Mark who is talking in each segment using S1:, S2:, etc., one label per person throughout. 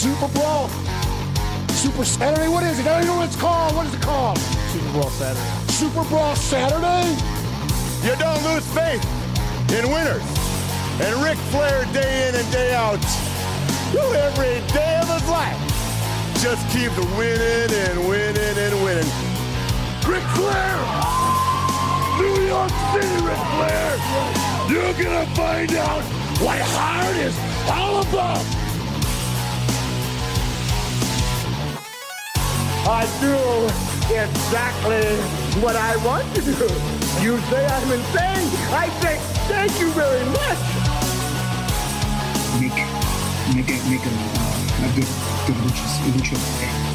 S1: Super Brawl. Super Saturday? What is it? I don't know what it's called. What is it called?
S2: Super Bowl Saturday.
S1: Super Brawl Saturday?
S3: You don't lose faith in winners. And Ric Flair, day in and day out, who every day of his life, just keeps winning and winning and winning.
S4: Ric Flair! New York City, Ric Flair! You're gonna find out what hard is all about! I do exactly what I want to do. You say I'm insane. I say thank you very much.
S5: make make a make a, uh, a good good lucha lucha thing.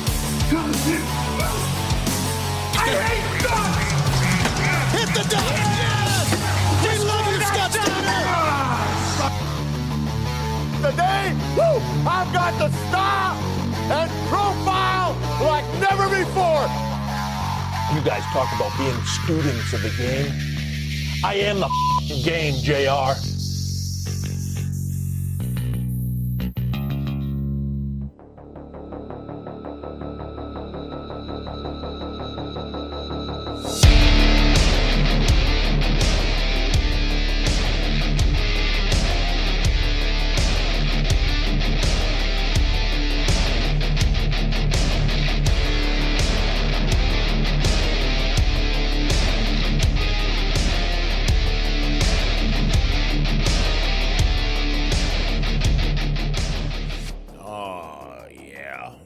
S4: I hate guns!
S3: Hit the deck! Yes! We love you, Scott Steiner!
S4: Today, woo, I've got the star and profile
S6: guys talk about being students of the game. I am the game, JR.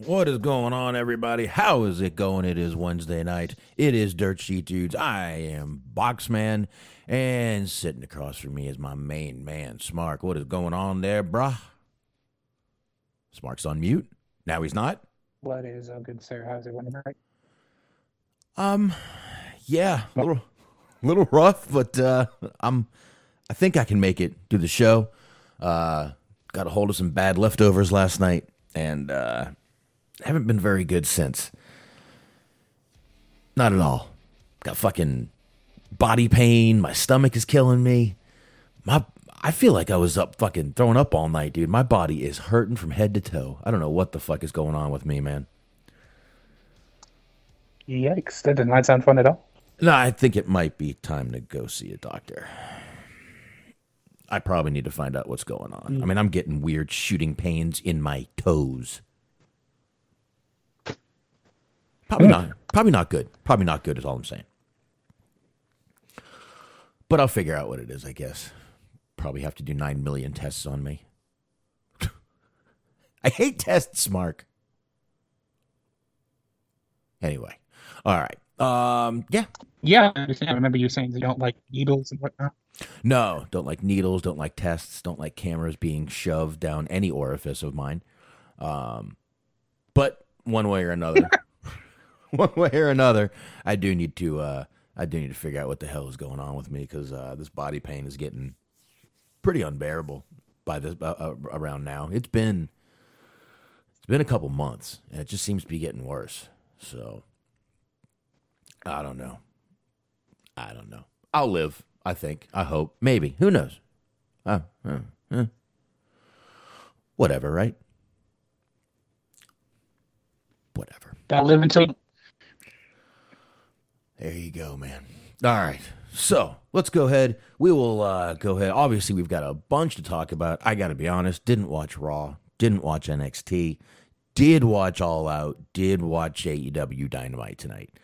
S7: What is going on, everybody? How is it going? It is Wednesday night. It is Dirt Sheet Dudes. I am Boxman, and sitting across from me is my main man, Smark. What is going on there, bruh? Smark's on mute. Now he's not.
S2: What is uh, good, sir? How's it going tonight?
S7: Um, yeah, a little, little rough, but uh, I'm. I think I can make it through the show. Uh, got a hold of some bad leftovers last night, and uh, haven't been very good since. Not at all. Got fucking body pain. My stomach is killing me. My, I feel like I was up fucking throwing up all night, dude. My body is hurting from head to toe. I don't know what the fuck is going on with me, man.
S2: Yikes! That did not sound fun at all.
S7: No, I think it might be time to go see a doctor. I probably need to find out what's going on. I mm. mean, I'm getting weird shooting pains in my toes. Probably not. Probably not good. Probably not good is all I'm saying. But I'll figure out what it is, I guess. Probably have to do 9 million tests on me. I hate tests, Mark. Anyway. All right. Um, yeah.
S2: Yeah, I understand. I remember you saying you don't like needles and whatnot.
S7: No, don't like needles, don't like tests, don't like cameras being shoved down any orifice of mine. Um, but one way or another, one way or another, I do need to, uh, I do need to figure out what the hell is going on with me because uh, this body pain is getting pretty unbearable by this uh, uh, around now. It's been, it's been a couple months, and it just seems to be getting worse. So, I don't know. I don't know. I'll live. I think. I hope. Maybe. Who knows? Uh, uh, uh. Whatever, right? Whatever.
S2: Gotta live until
S7: There you go, man. All right. So let's go ahead. We will uh, go ahead. Obviously, we've got a bunch to talk about. I got to be honest, didn't watch Raw, didn't watch NXT, did watch All Out, did watch AEW Dynamite tonight.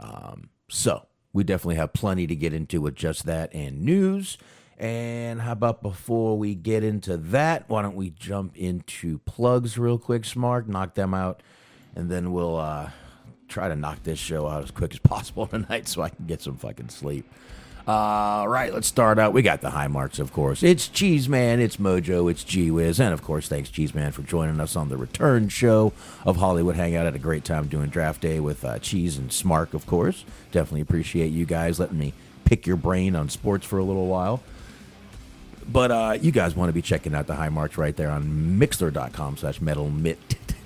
S7: Um, so we definitely have plenty to get into with just that and news. And how about before we get into that, why don't we jump into plugs real quick, Smark, knock them out, and then we'll uh, try to knock this show out as quick as possible tonight so I can get some fucking sleep. All right, let's start out. We got the high marks, of course. It's Cheese Man, it's Mojo, it's G Wiz, and of course, thanks Cheese Man for joining us on the return show of Hollywood Hangout. Had a great time doing draft day with uh, Cheese and Smark, of course. Definitely appreciate you guys letting me pick your brain on sports for a little while. But uh, you guys want to be checking out the high marks right there on mixler.com slash metal mitt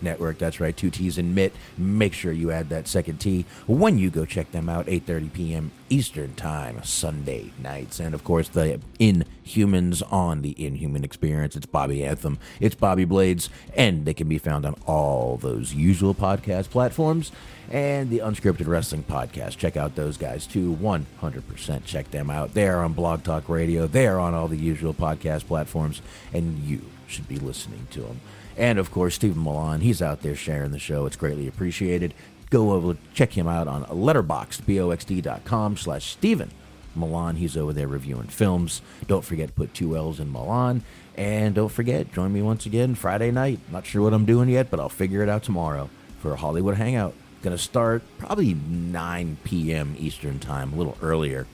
S7: network. That's right, two T's in mitt. Make sure you add that second T when you go check them out, 8.30 p.m. Eastern Time, Sunday nights. And, of course, the Inhumans on the Inhuman Experience. It's Bobby Anthem. It's Bobby Blades. And they can be found on all those usual podcast platforms and the Unscripted Wrestling Podcast. Check out those guys too. 100% check them out. They are on Blog Talk Radio. They are on all the usual podcast platforms, and you should be listening to them. And of course, Stephen Milan, he's out there sharing the show. It's greatly appreciated. Go over, check him out on letterboxd, B-O-X-D.com slash Stephen Milan. He's over there reviewing films. Don't forget to put two L's in Milan. And don't forget, join me once again Friday night. Not sure what I'm doing yet, but I'll figure it out tomorrow for a Hollywood Hangout. To start probably 9 p.m. Eastern Time, a little earlier.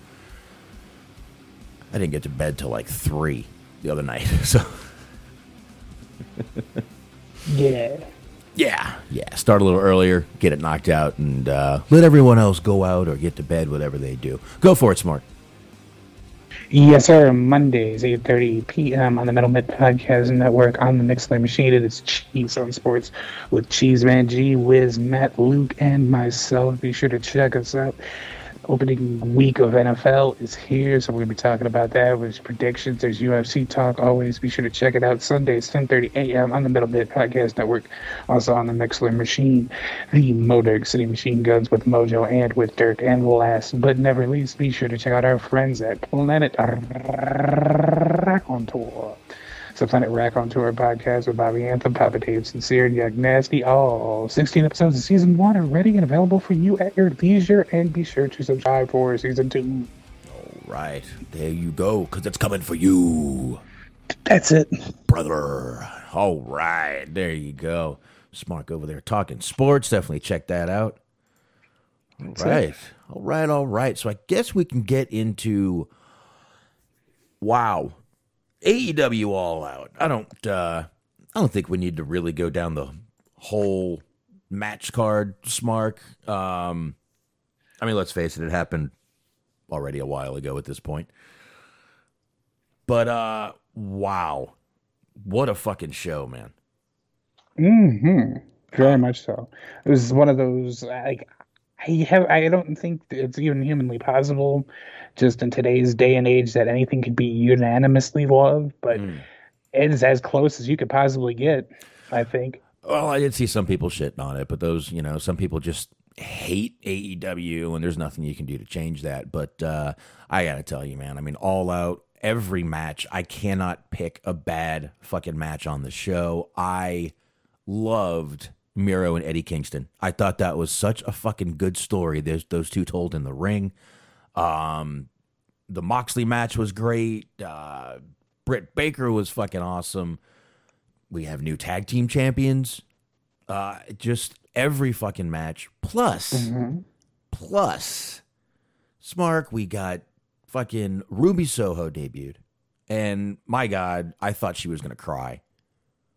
S7: I didn't get to bed till like 3 the other night, so...
S2: Yeah.
S7: Yeah, yeah. Start a little earlier, get it knocked out, and uh, let everyone else go out or get to bed, whatever they do. Go for it, Smark.
S2: Yes, sir. Mondays, 8.30 p.m. on the Metal Mitt Podcast Network on the Mixler Machine. It is Cheese on Sports with Cheese Man G, Wiz, Matt, Luke, and myself. Be sure to check us out. Opening week of NFL is here, so we're to be talking about that. There's predictions, there's UFC talk. Always be sure to check it out. Sundays, 10.30 a.m. on the Metal Mitt Podcast Network. Also on the Mixler Machine, the Motor City Machine Guns with Mojo and with Dirk. And last but never least, be sure to check out our friends at Planet Rack on Tour. It's the Planet Rack on Tour podcast with Bobby Anthem, Papa Dave Sincere, and Young Nasty. All 16 episodes of season one are ready and available for you at your leisure. And be sure to subscribe for season two.
S7: All right, there you go, because it's coming for you,
S2: That's it.
S7: brother. All right, there you go. Smark over there talking sports. Definitely check that out. All right, all right, all right. So I guess we can get into wow, AEW All Out. I don't, uh, I don't think we need to really go down the whole match card, Smark. Um, I mean, let's face it, it happened already a while ago at this point. But uh wow. What a fucking show, man.
S2: hmm Very much so. It was one of those like I have I don't think it's even humanly possible, just in today's day and age, that anything could be unanimously loved. But it's as close as you could possibly get. I think.
S7: Well, I did see some people shitting on it, but those, you know, some people just hate AEW and there's nothing you can do to change that. But uh I gotta tell you, man, I mean all out every match, I cannot pick a bad fucking match on the show. I loved Miro and Eddie Kingston. I thought that was such a fucking good story. There's those two told in the ring. Um, the Moxley match was great. Uh, Britt Baker was fucking awesome. We have new tag team champions. Uh, just every fucking match. Plus, plus, Smark, we got fucking Ruby Soho debuted. And my God, I thought she was going to cry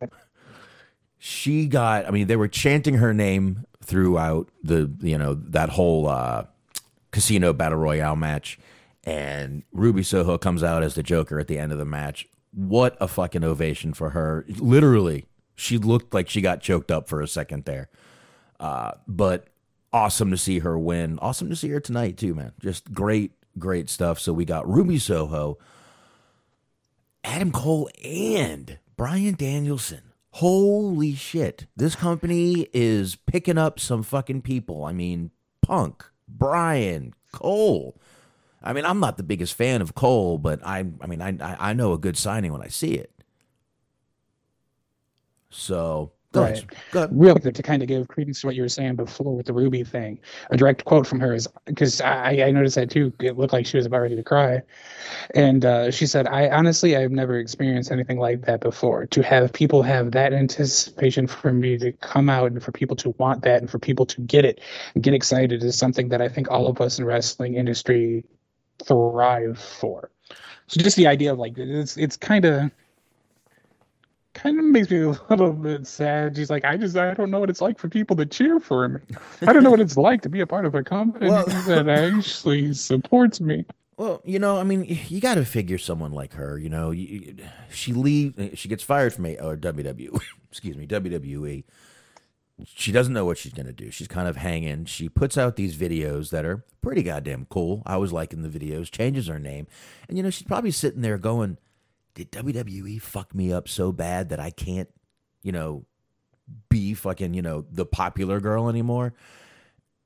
S7: she got i mean they were chanting her name throughout the you know that whole uh casino battle royale match and ruby soho comes out as the joker at the end of the match. What a fucking ovation for her. Literally she looked like she got choked up for a second there. Uh but awesome to see her win. Awesome to see her tonight too man. Just great great stuff. So we got ruby soho Adam Cole and Bryan Danielson. Holy shit. This company is picking up some fucking people. I mean, Punk, Bryan, Cole. I mean, I'm not the biggest fan of Cole, but I, I mean, I, I know a good signing when I see it. So go
S2: Right.
S7: ahead. Go ahead.
S2: real quick to kind of give credence to what you were saying before with the Ruby thing. A direct quote from her is because I, I noticed that too. It looked like she was about ready to cry, and uh, she said, "I honestly I've never experienced anything like that before. To have people have that anticipation for me to come out and for people to want that and for people to get it and get excited is something that I think all of us in wrestling industry thrive for. So just the idea of like it's it's kind of." Kind of makes me a little bit sad. She's like, I just, I don't know what it's like for people to cheer for me. I don't know what it's like to be a part of a company
S7: Well-
S2: that actually supports me.
S7: Well, you know, I mean, you got to figure someone like her. You know, you, she leave, she gets fired from a or WWE. excuse me, WWE. She doesn't know what she's gonna do. She's kind of hanging. She puts out these videos that are pretty goddamn cool. I was liking the videos. Changes her name, and you know, she's probably sitting there going, "Did WWE fuck me up so bad that I can't, you know, be fucking, you know, the popular girl anymore?"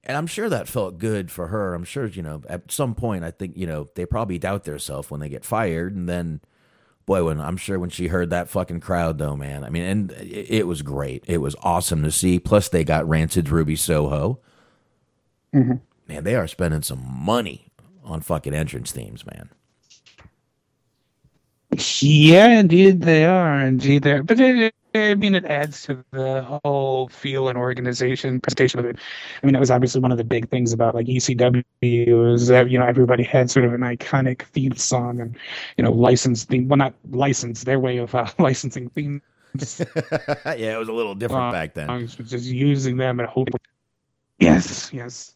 S7: And I'm sure that felt good for her. I'm sure, you know, at some point, I think, you know, they probably doubt themselves when they get fired. And then, boy, when I'm sure when she heard that fucking crowd, though, man, I mean, and it, it was great. It was awesome to see. Plus, they got Rancid's Ruby Soho. Mm-hmm. Man, they are spending some money on fucking entrance themes, man.
S2: Yeah, indeed they are. Indeed they are. But it, I mean, it adds to the whole feel and organization presentation of it. I mean, that was obviously one of the big things about like ECW was that you know everybody had sort of an iconic theme song and you know licensed theme. Well, not licensed. Their way of uh, licensing themes.
S7: yeah, it was a little different
S2: Uh,
S7: back then.
S2: just using them and hoping. Yes, yes.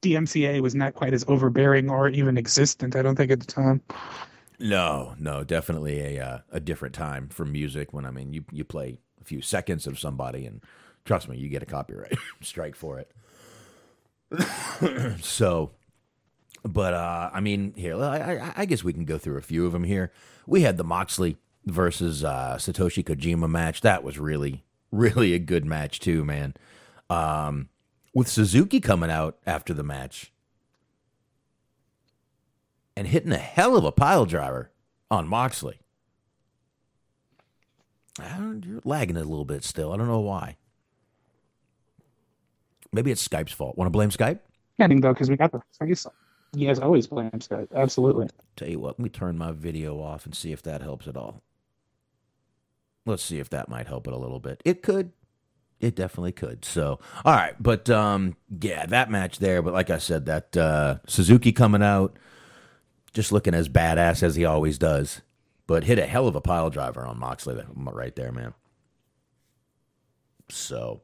S2: DMCA was not quite as overbearing or even existent. I don't think at the time.
S7: No, no, definitely a uh, a different time for music. When I mean, you you play a few seconds of somebody, and trust me, you get a copyright strike for it. so, but uh, I mean, here I, I I guess we can go through a few of them here. We had the Moxley versus uh, Satoshi Kojima match. That was really really a good match too, man. Um, with Suzuki coming out after the match and hitting a hell of a pile driver on Moxley. You're lagging it a little bit still. I don't know why. Maybe it's Skype's fault. Want to blame Skype?
S2: I think though, because we got the face. You guys always blame Skype. Absolutely.
S7: Tell you what, let me turn my video off and see if that helps at all. Let's see if that might help it a little bit. It could. It definitely could. So, all right, but um, yeah, that match there. But like I said, that uh, Suzuki coming out, just looking as badass as he always does, but hit a hell of a pile driver on Moxley right there, man. So,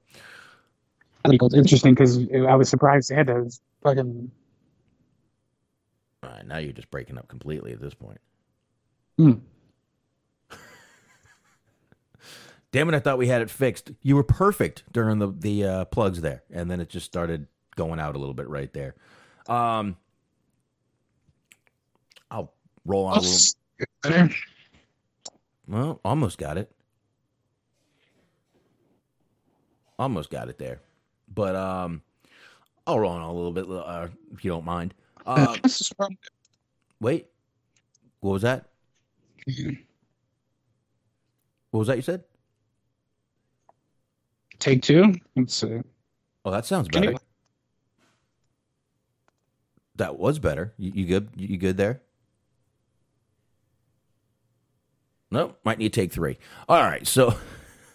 S2: I think it's interesting because I was surprised they had those fucking.
S7: all right, now you're just breaking up completely at this point.
S2: Hmm.
S7: Damn it! I thought we had it fixed. You were perfect during the the uh, plugs there, and then it just started going out a little bit right there. Um, roll on a little. Well, almost got it. Almost got it there, but um, I'll roll on a little bit uh, if you don't mind. Uh, wait, what was that? What was that you said?
S2: Take two. Let's see.
S7: Oh, that sounds better.
S2: you-
S7: That was better. You, you good? You good there? Nope. Might need to take three. All right. So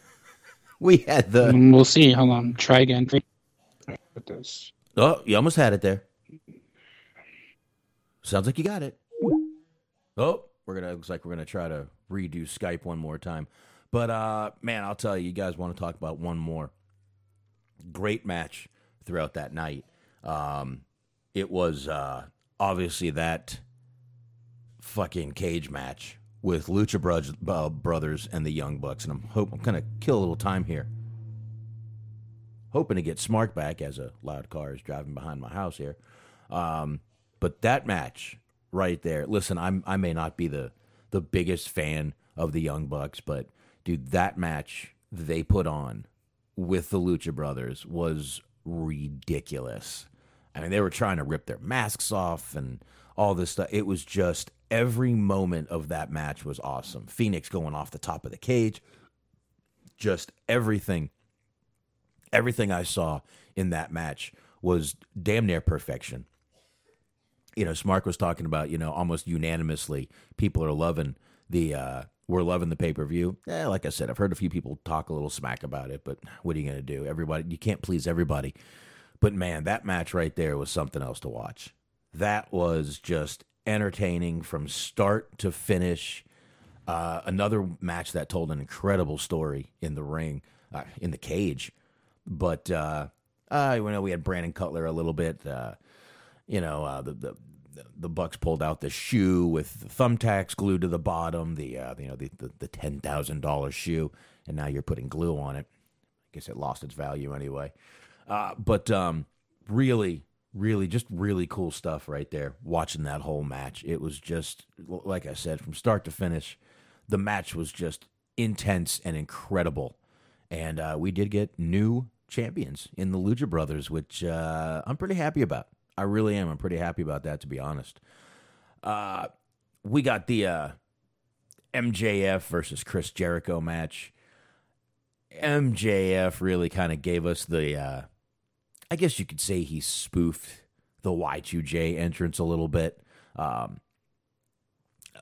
S7: we had the.
S2: Mm, We'll see. Hold on. Try again. With this.
S7: Oh, you almost had it there. Sounds like you got it. Oh, we're gonna looks like we're gonna try to redo Skype one more time. But uh man, I'll tell you, you guys want to talk about one more great match throughout that night. Um it was uh obviously that fucking cage match with Lucha uh, Brothers and the Young Bucks, and I'm hope I'm gonna kill a little time here hoping to get Smark back as a loud car is driving behind my house here. Um, but that match right there, listen, I'm I may not be the the biggest fan of the Young Bucks, but dude, that match they put on with the Lucha Brothers was ridiculous. I mean, they were trying to rip their masks off and all this stuff. It was just every moment of that match was awesome. Fenix going off the top of the cage, just everything, everything I saw in that match was damn near perfection. You know, Smark was talking about, you know, almost unanimously, people are loving the, uh, we're loving the pay per view. Eh, like I said, I've heard a few people talk a little smack about it, but what are you going to do? Everybody, you can't please everybody. But man, that match right there was something else to watch. That was just entertaining from start to finish. Uh, another match that told an incredible story in the ring, uh, in the cage. But uh, uh, you know, we had Brandon Cutler a little bit. Uh, you know, uh, the the the Bucks pulled out the shoe with thumbtacks glued to the bottom. The uh, you know the the, the ten thousand dollar shoe, and now you're putting glue on it. I guess it lost its value anyway. Uh, but um, really, really, just really cool stuff right there. Watching that whole match, it was just like I said, from start to finish, the match was just intense and incredible. And uh, we did get new champions in the Lucha Brothers, which uh, I'm pretty happy about. I really am. I'm pretty happy about that, to be honest. Uh, we got the uh, MJF versus Chris Jericho match. MJF really kind of gave us the, uh, I guess you could say he spoofed the Y2J entrance a little bit. Um,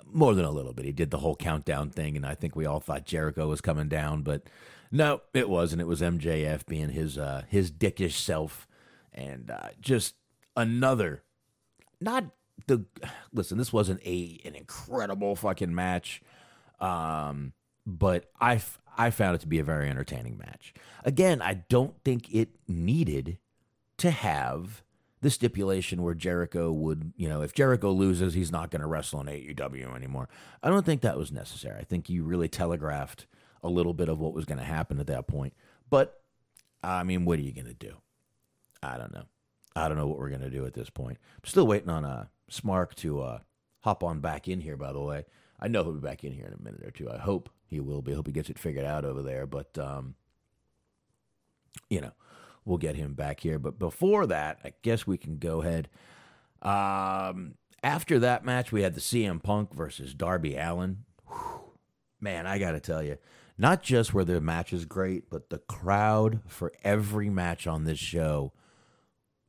S7: more than a little bit. He did the whole countdown thing, and I think we all thought Jericho was coming down, but no, it wasn't. It was MJF being his uh, his dickish self, and uh, just another. Not the listen. This wasn't a an incredible fucking match, um, but I I found it to be a very entertaining match. Again, I don't think it needed to have the stipulation where Jericho would, you know, if Jericho loses, he's not going to wrestle in AEW anymore. I don't think that was necessary. I think you really telegraphed a little bit of what was going to happen at that point. But I mean, what are you going to do? I don't know. I don't know what we're going to do at this point. I'm still waiting on uh, Smark to uh, hop on back in here, by the way. I know he'll be back in here in a minute or two. I hope he will be. I hope he gets it figured out over there. But, um, you know, we'll get him back here. But before that, I guess we can go ahead. Um, after that match, we had the CM Punk versus Darby Allin. Whew. Man, I got to tell you, not just were the matches great, but the crowd for every match on this show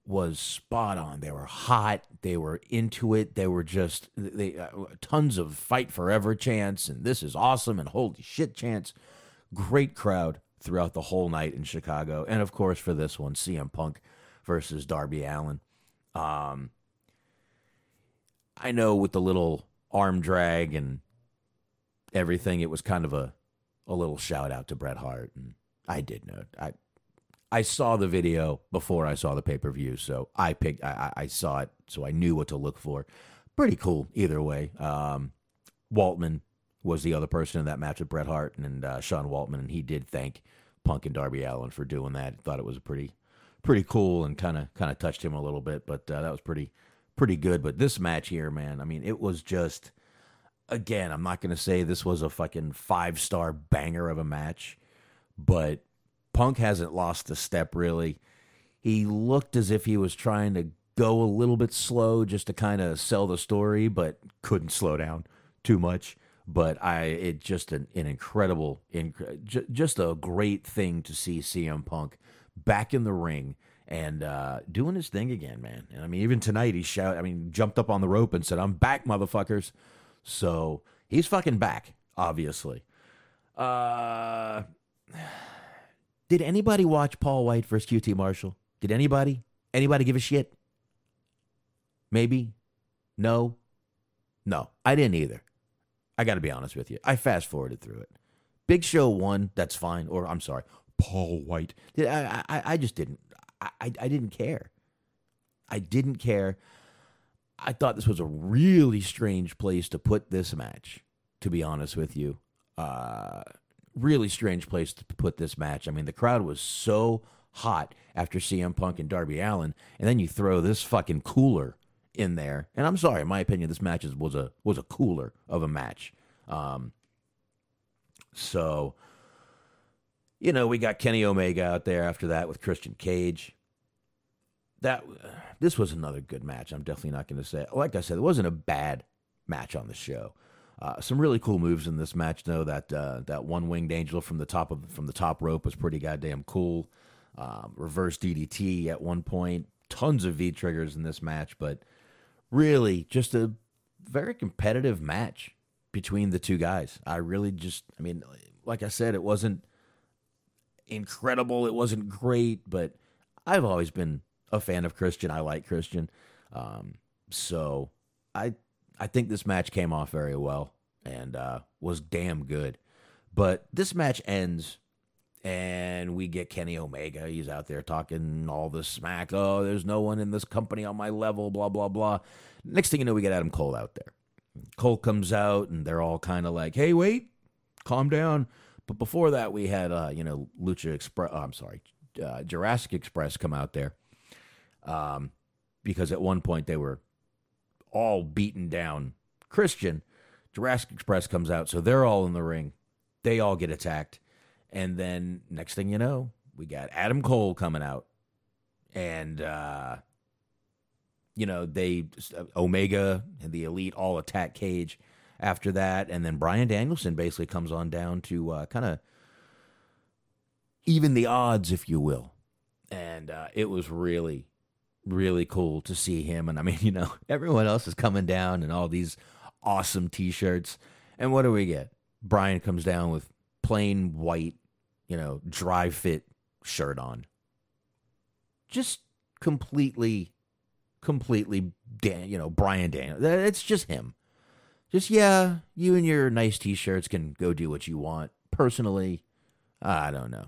S7: was spot on. They were hot. They were into it. They were just they uh, tons of fight forever chants and this is awesome and holy shit chants. Great crowd throughout the whole night in Chicago, and of course for this one, CM Punk versus Darby Allin. Um, I know with the little arm drag and everything, it was kind of a a little shout out to Bret Hart, and I did know I I saw the video before I saw the pay per view, so I picked I, I saw it, so I knew what to look for. Pretty cool either way. Um, Waltman was the other person in that match with Bret Hart and uh, Sean Waltman, and he did thank Punk and Darby Allin for doing that. Thought it was pretty pretty cool and kind of kind of touched him a little bit, but uh, that was pretty pretty good. But this match here, man, I mean, it was just again, I'm not going to say this was a fucking five star banger of a match, but Punk hasn't lost a step really. He looked as if he was trying to go a little bit slow just to kind of sell the story, but couldn't slow down too much. But I, it just an, an incredible, inc- just a great thing to see CM Punk back in the ring and uh, doing his thing again, man. And I mean, even tonight he shout, I mean, jumped up on the rope and said, "I'm back, motherfuckers." So he's fucking back, obviously. Uh, did anybody watch Paul White versus QT Marshall? Did anybody? Anybody give a shit? Maybe? No? No, I didn't either. I got to be honest with you. I fast forwarded through it. Big Show won. That's fine. Or I'm sorry, Paul White. I, I, I just didn't. I, I didn't care. I didn't care. I thought this was a really strange place to put this match, to be honest with you. Uh, really strange place to put this match. I mean, the crowd was so hot after CM Punk and Darby Allin, and then you throw this fucking cooler in there. And I'm sorry, in my opinion, this match was a was a cooler of a match. Um, so, you know, we got Kenny Omega out there after that with Christian Cage. that this was another good match. I'm definitely not going to say. Like I said, it wasn't a bad match on the show. Uh, some really cool moves in this match, though. That uh, that one winged angel from the top of from the top rope was pretty goddamn cool. Um, reverse DDT at one point. Tons of V triggers in this match, but really just a very competitive match between the two guys. I really just, I mean, like I said, it wasn't incredible. It wasn't great, but I've always been a fan of Christian. I like Christian. Um, so I I think this match came off very well and uh, was damn good. But this match ends and we get Kenny Omega. He's out there talking all this smack. Oh, there's no one in this company on my level, blah, blah, blah. Next thing you know, we get Adam Cole out there. Cole comes out and they're all kind of like, hey, wait, calm down. But before that, we had, uh, you know, Lucha Express, oh, I'm sorry, uh, Jurassic Express come out there. Um, because at one point they were all beaten down Christian. Jurassic Express comes out, so they're all in the ring. They all get attacked. And then next thing you know, we got Adam Cole coming out. And, uh, you know, they, Omega and the Elite all attack Cage after that. And then Bryan Danielson basically comes on down to uh, kind of even the odds, if you will. And uh, it was really, really cool to see him. And I mean, you know, everyone else is coming down and all these awesome t shirts. And what do we get? Bryan comes down with plain white you know, dry fit shirt on. Just completely, completely, Dan, you know, Bryan Daniel. It's just him. Just, yeah, you and your nice t shirts can go do what you want. Personally, I don't know.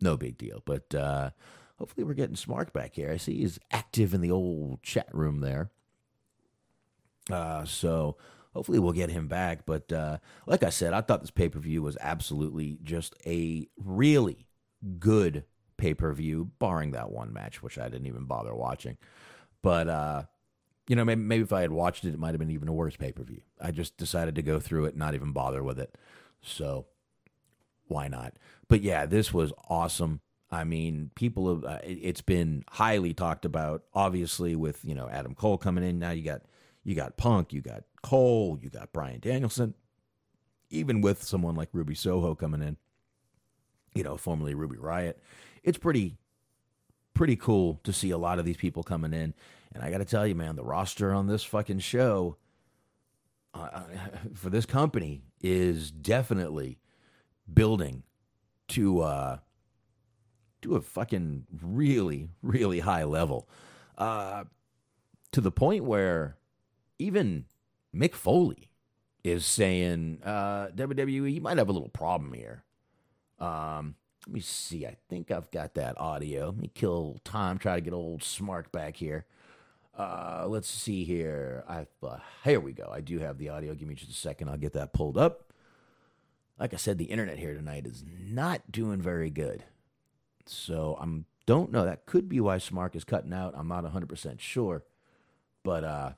S7: No big deal. But uh, hopefully we're getting Smark back here. I see he's active in the old chat room there. Uh, so hopefully we'll get him back. But uh, like I said, I thought this pay per view was absolutely just a really good pay per view, barring that one match, which I didn't even bother watching. But uh, you know, maybe, maybe if I had watched it, it might have been even a worse pay per view. I just decided to go through it, not even bother with it. So why not? But yeah, this was awesome. I mean, people have. Uh, it's been highly talked about. Obviously, with you know Adam Cole coming in now, you got you got Punk, you got Cole, you got Bryan Danielson, even with someone like Ruby Soho coming in, you know, formerly Ruby Riot, It's pretty pretty cool to see a lot of these people coming in. And I got to tell you, man, the roster on this fucking show uh, uh for this company is definitely building to uh, to a fucking really, really high level. Uh, to the point where even Mick Foley is saying uh, WWE, you might have a little problem here. Um, let me see. I think I've got that audio. Let me kill time. Try to get old Smark back here. Uh, let's see here. I uh, here we go. I do have the audio. Give me just a second. I'll get that pulled up. Like I said, the internet here tonight is not doing very good. So I'm don't know. That could be why Smark is cutting out. I'm not 100% sure. But uh,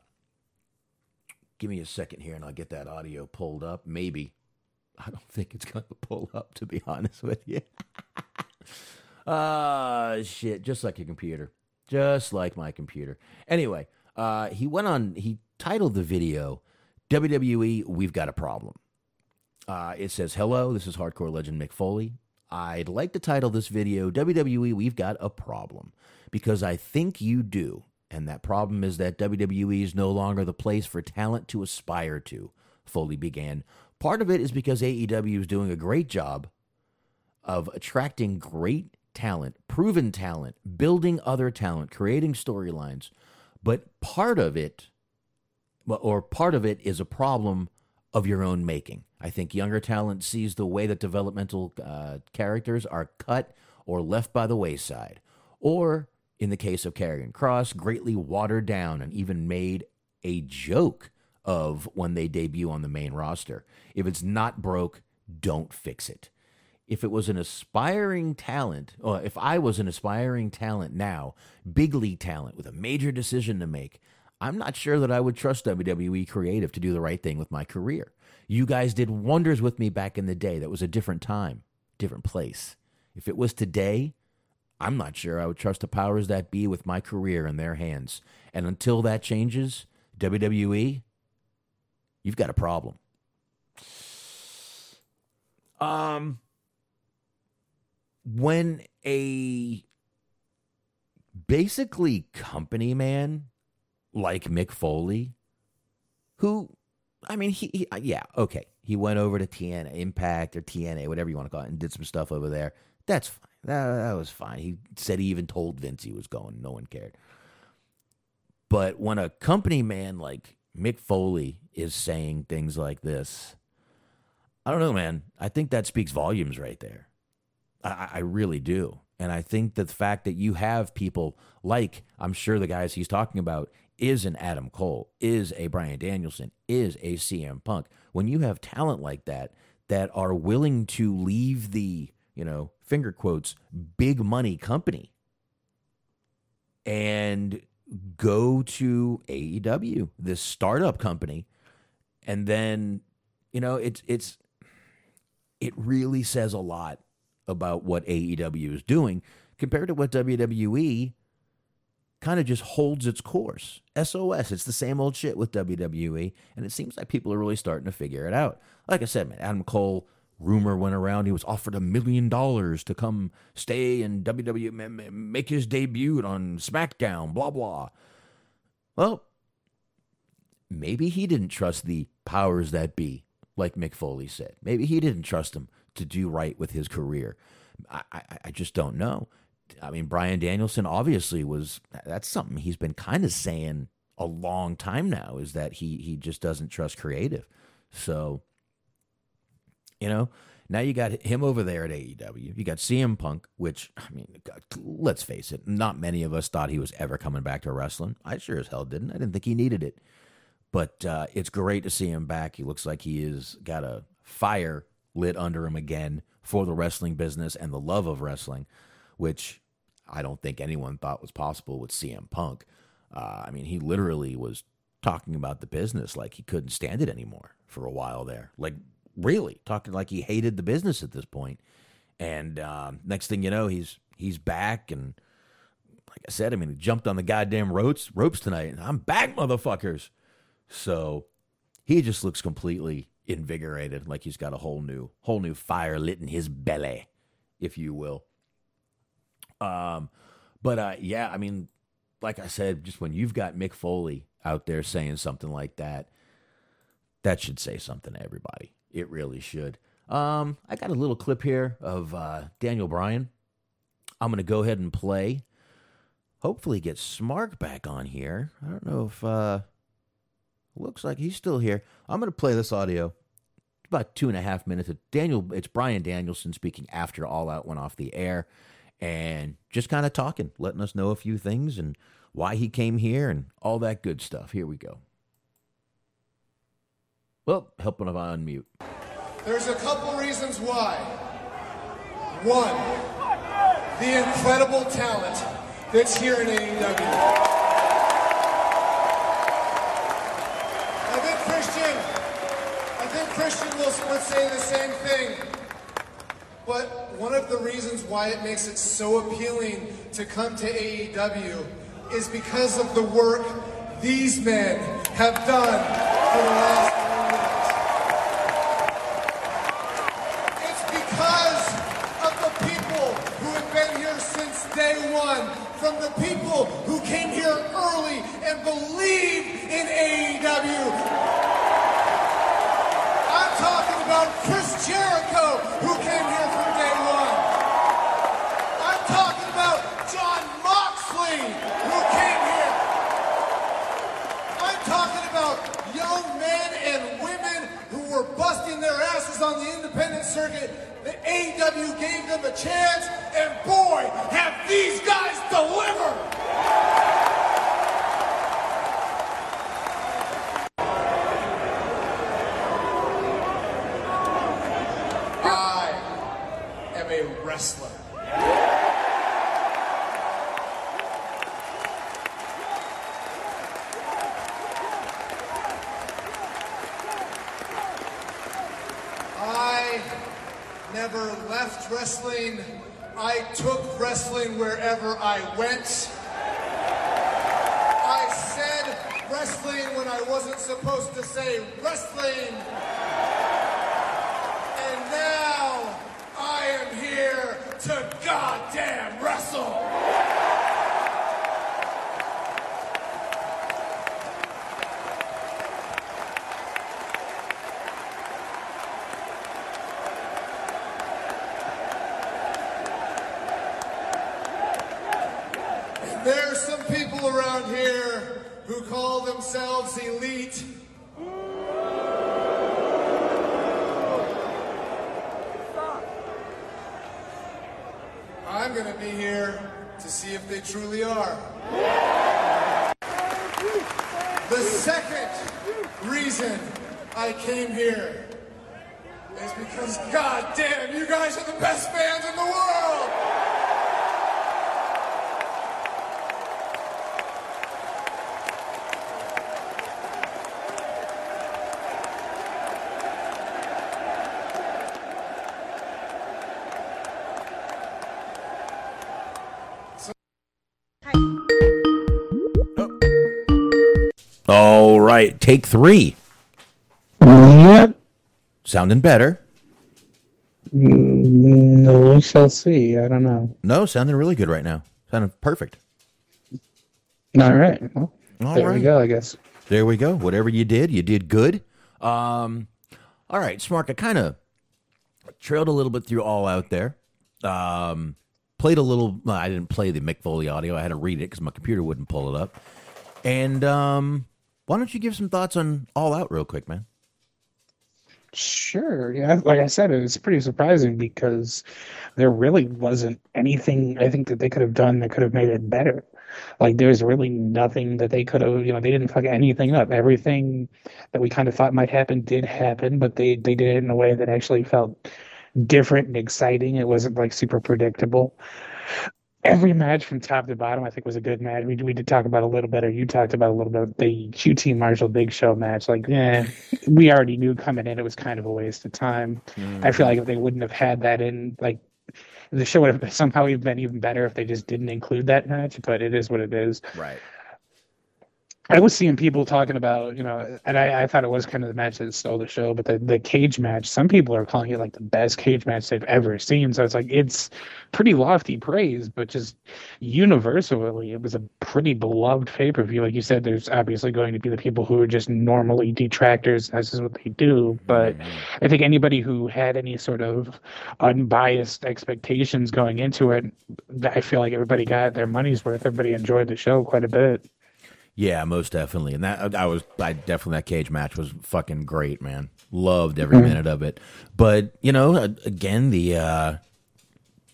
S7: Give me a second here and I'll get that audio pulled up. Maybe. I don't think it's going to pull up, to be honest with you. Ah, uh, shit. Just like a computer. Just like my computer. Anyway, uh, he went on, he titled the video, WWE, We've Got a Problem. Uh, it says, Hello, this is hardcore legend Mick Foley. I'd like to title this video, WWE, We've Got a Problem, because I think you do. And that problem is that WWE is no longer the place for talent to aspire to, Foley began. Part of it is because AEW is doing a great job of attracting great talent, proven talent, building other talent, creating storylines. But part of it, or part of it, is a problem of your own making. I think younger talent sees the way that developmental uh, characters are cut or left by the wayside, or in the case of Karrion Kross, greatly watered down and even made a joke of when they debut on the main roster. If it's not broke, don't fix it. If it was an aspiring talent, or if I was an aspiring talent now, big league talent with a major decision to make, I'm not sure that I would trust WWE Creative to do the right thing with my career. You guys did wonders with me back in the day. That was a different time, different place. If it was today, I'm not sure I would trust the powers that be with my career in their hands. And until that changes, WWE, you've got a problem. Um, when a basically company man like Mick Foley, who, I mean, he, he yeah, okay, he went over to TNA Impact or TNA, whatever you want to call it, and did some stuff over there. That's fine. That, that was fine. He said he even told Vince he was going. No one cared. But when a company man like Mick Foley is saying things like this, I don't know, man. I think that speaks volumes right there. I, I really do. And I think that the fact that you have people like, I'm sure the guys he's talking about is an Adam Cole, is a Bryan Danielson, is a CM Punk. When you have talent like that, that are willing to leave the, you know, finger quotes, big money company and go to AEW, this startup company, and then, you know, it's, it's, it really says a lot about what AEW is doing compared to what WWE kind of just holds its course. SOS, it's the same old shit with WWE, and it seems like people are really starting to figure it out. Like I said, man, Adam Cole rumor went around he was offered a million dollars to come stay in WWE, make his debut on SmackDown, blah blah. Well, maybe he didn't trust the powers that be, like Mick Foley said. Maybe he didn't trust him to do right with his career. I, I, I just don't know. I mean, Bryan Danielson obviously was that's something he's been kind of saying a long time now is that he he just doesn't trust creative. So, you know, now you got him over there at AEW. You got CM Punk, which I mean, God, let's face it, not many of us thought he was ever coming back to wrestling. I sure as hell didn't. I didn't think he needed it. But uh, it's great to see him back. He looks like he has got a fire lit under him again for the wrestling business and the love of wrestling, which I don't think anyone thought was possible with CM Punk. Uh, I mean, he literally was talking about the business like he couldn't stand it anymore for a while there. Like, really, talking like he hated the business at this point. And um, next thing you know, he's he's back and like I said, I mean, he jumped on the goddamn ropes ropes tonight. and I'm back, motherfuckers. So he just looks completely invigorated, like he's got a whole new whole new fire lit in his belly, if you will. Um, but uh, yeah, I mean, like I said, just when you've got Mick Foley out there saying something like that, that should say something to everybody. It really should. Um, I got a little clip here of uh, Daniel Bryan. I'm going to go ahead and play. Hopefully, get Smark back on here. I don't know if uh, looks like he's still here. I'm going to play this audio. It's About two and a half minutes. Daniel, it's Bryan Danielson speaking after All Out went off the air and just kind of talking, letting us know a few things and why he came here and all that good stuff. Here we go. Well, helping him unmute.
S8: There's a couple reasons why. One, the incredible talent that's here in AEW. I think Christian, I think Christian will, would say the same thing. But one of the reasons why it makes it so appealing to come to AEW is because of the work these men have done for the last from the people who came here early and believed in AEW. I'm talking about Chris Jericho, who came here from day one. I'm talking about Jon Moxley, who came here. I'm talking about young men and women who were busting their asses on the independent circuit. The AEW gave them a chance, and boy, have these guys delivered! I am a wrestler. I never left wrestling I took wrestling wherever I went. I said wrestling when I wasn't supposed to say wrestling. And now I am here to goddamn wrestle. And there are some people around here who call themselves elite. I'm gonna be here to see if they truly are. The second reason I came here is because, goddamn, you guys are the best fans
S7: right, take three.
S2: Yep.
S7: Sounding better.
S2: Mm, we shall see. I don't know.
S7: No, sounding really good right now. Sounding perfect.
S2: All right. Well,
S7: All
S2: there
S7: right.
S2: we go. I guess.
S7: There we go. Whatever you did, you did good. Um, all right, Smark. I kind of trailed a little bit through all out there. Um, played a little. I didn't play the Mick Foley audio. I had to read it because my computer wouldn't pull it up. And um, why don't you give some thoughts on All Out real quick, man?
S2: Sure. Yeah. Like I said, it was pretty surprising because there really wasn't anything I think that they could have done that could have made it better. Like there's really nothing that they could have, you know, they didn't fuck anything up. Everything that we kind of thought might happen did happen, but they they did it in a way that actually felt different and exciting. It wasn't like super predictable. Every match from top to bottom, I think, was a good match. We we did talk about a little bit, or you talked about a little bit the QT Marshall Big Show match. Like, yeah, we already knew coming in it was kind of a waste of time. I feel mm-hmm. like if they wouldn't have had that in, like, the show would have somehow even been even better if they just didn't include that match. But it is what it is.
S7: Right.
S2: I was seeing people talking about, you know, and I, I thought it was kind of the match that stole the show, but the, the cage match, some people are calling it like the best cage match they've ever seen. So it's like, it's pretty lofty praise, but just universally, it was a pretty beloved pay per view. Like you said, there's obviously going to be the people who are just normally detractors. This is what they do. But mm-hmm. I think anybody who had any sort of unbiased expectations going into it, I feel like everybody got their money's worth. Everybody enjoyed the show quite a bit.
S7: Yeah, most definitely. And that I was I definitely that cage match was fucking great, man. Loved every minute of it. But, you know, again the uh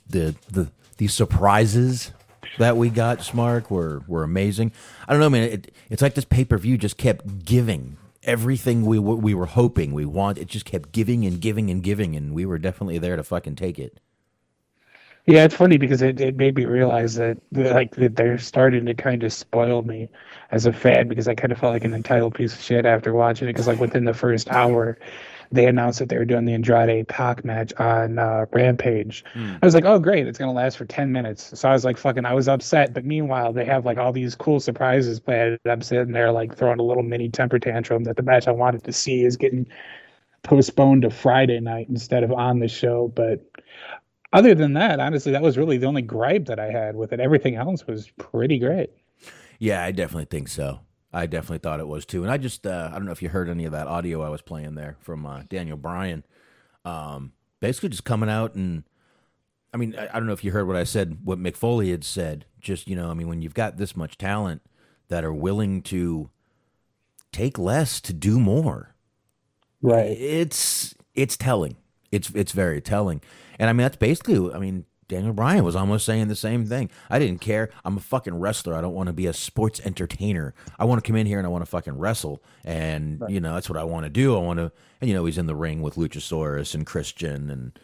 S7: the the the surprises that we got Smark were were amazing. I don't know, man, it, it's like this pay-per-view just kept giving everything we we were hoping we want. It just kept giving and giving and giving and we were definitely there to fucking take it.
S2: Yeah, it's funny because it, it made me realize that like that they're starting to kind of spoil me as a fan because I kind of felt like an entitled piece of shit after watching it because like within the first hour they announced that they were doing the Andrade Pac match on uh, Rampage. I was like, oh great, it's gonna last for ten minutes. So I was like, fucking, I was upset. But meanwhile, they have like all these cool surprises planned. and I'm sitting there like throwing a little mini temper tantrum that the match I wanted to see is getting postponed to Friday night instead of on the show. But other than that, honestly, that was really the only gripe that I had with it. Everything else was pretty great.
S7: Yeah, I definitely think so. I definitely thought it was too. And I just, uh, I don't know if you heard any of that audio I was playing there from uh, Daniel Bryan. Um, basically, just coming out and, I mean, I, I don't know if you heard what I said, what Mick Foley had said. Just, you know, I mean, when you've got this much talent that are willing to take less to do more,
S2: Right.
S7: it's it's telling. It's it's very telling. And I mean that's basically I mean Daniel Bryan was almost saying the same thing. I didn't care. I'm a fucking wrestler. I don't want to be a sports entertainer. I want to come in here and I want to fucking wrestle. And you know, that's what I want to do. I want to and you know, he's in the ring with Luchasaurus and Christian and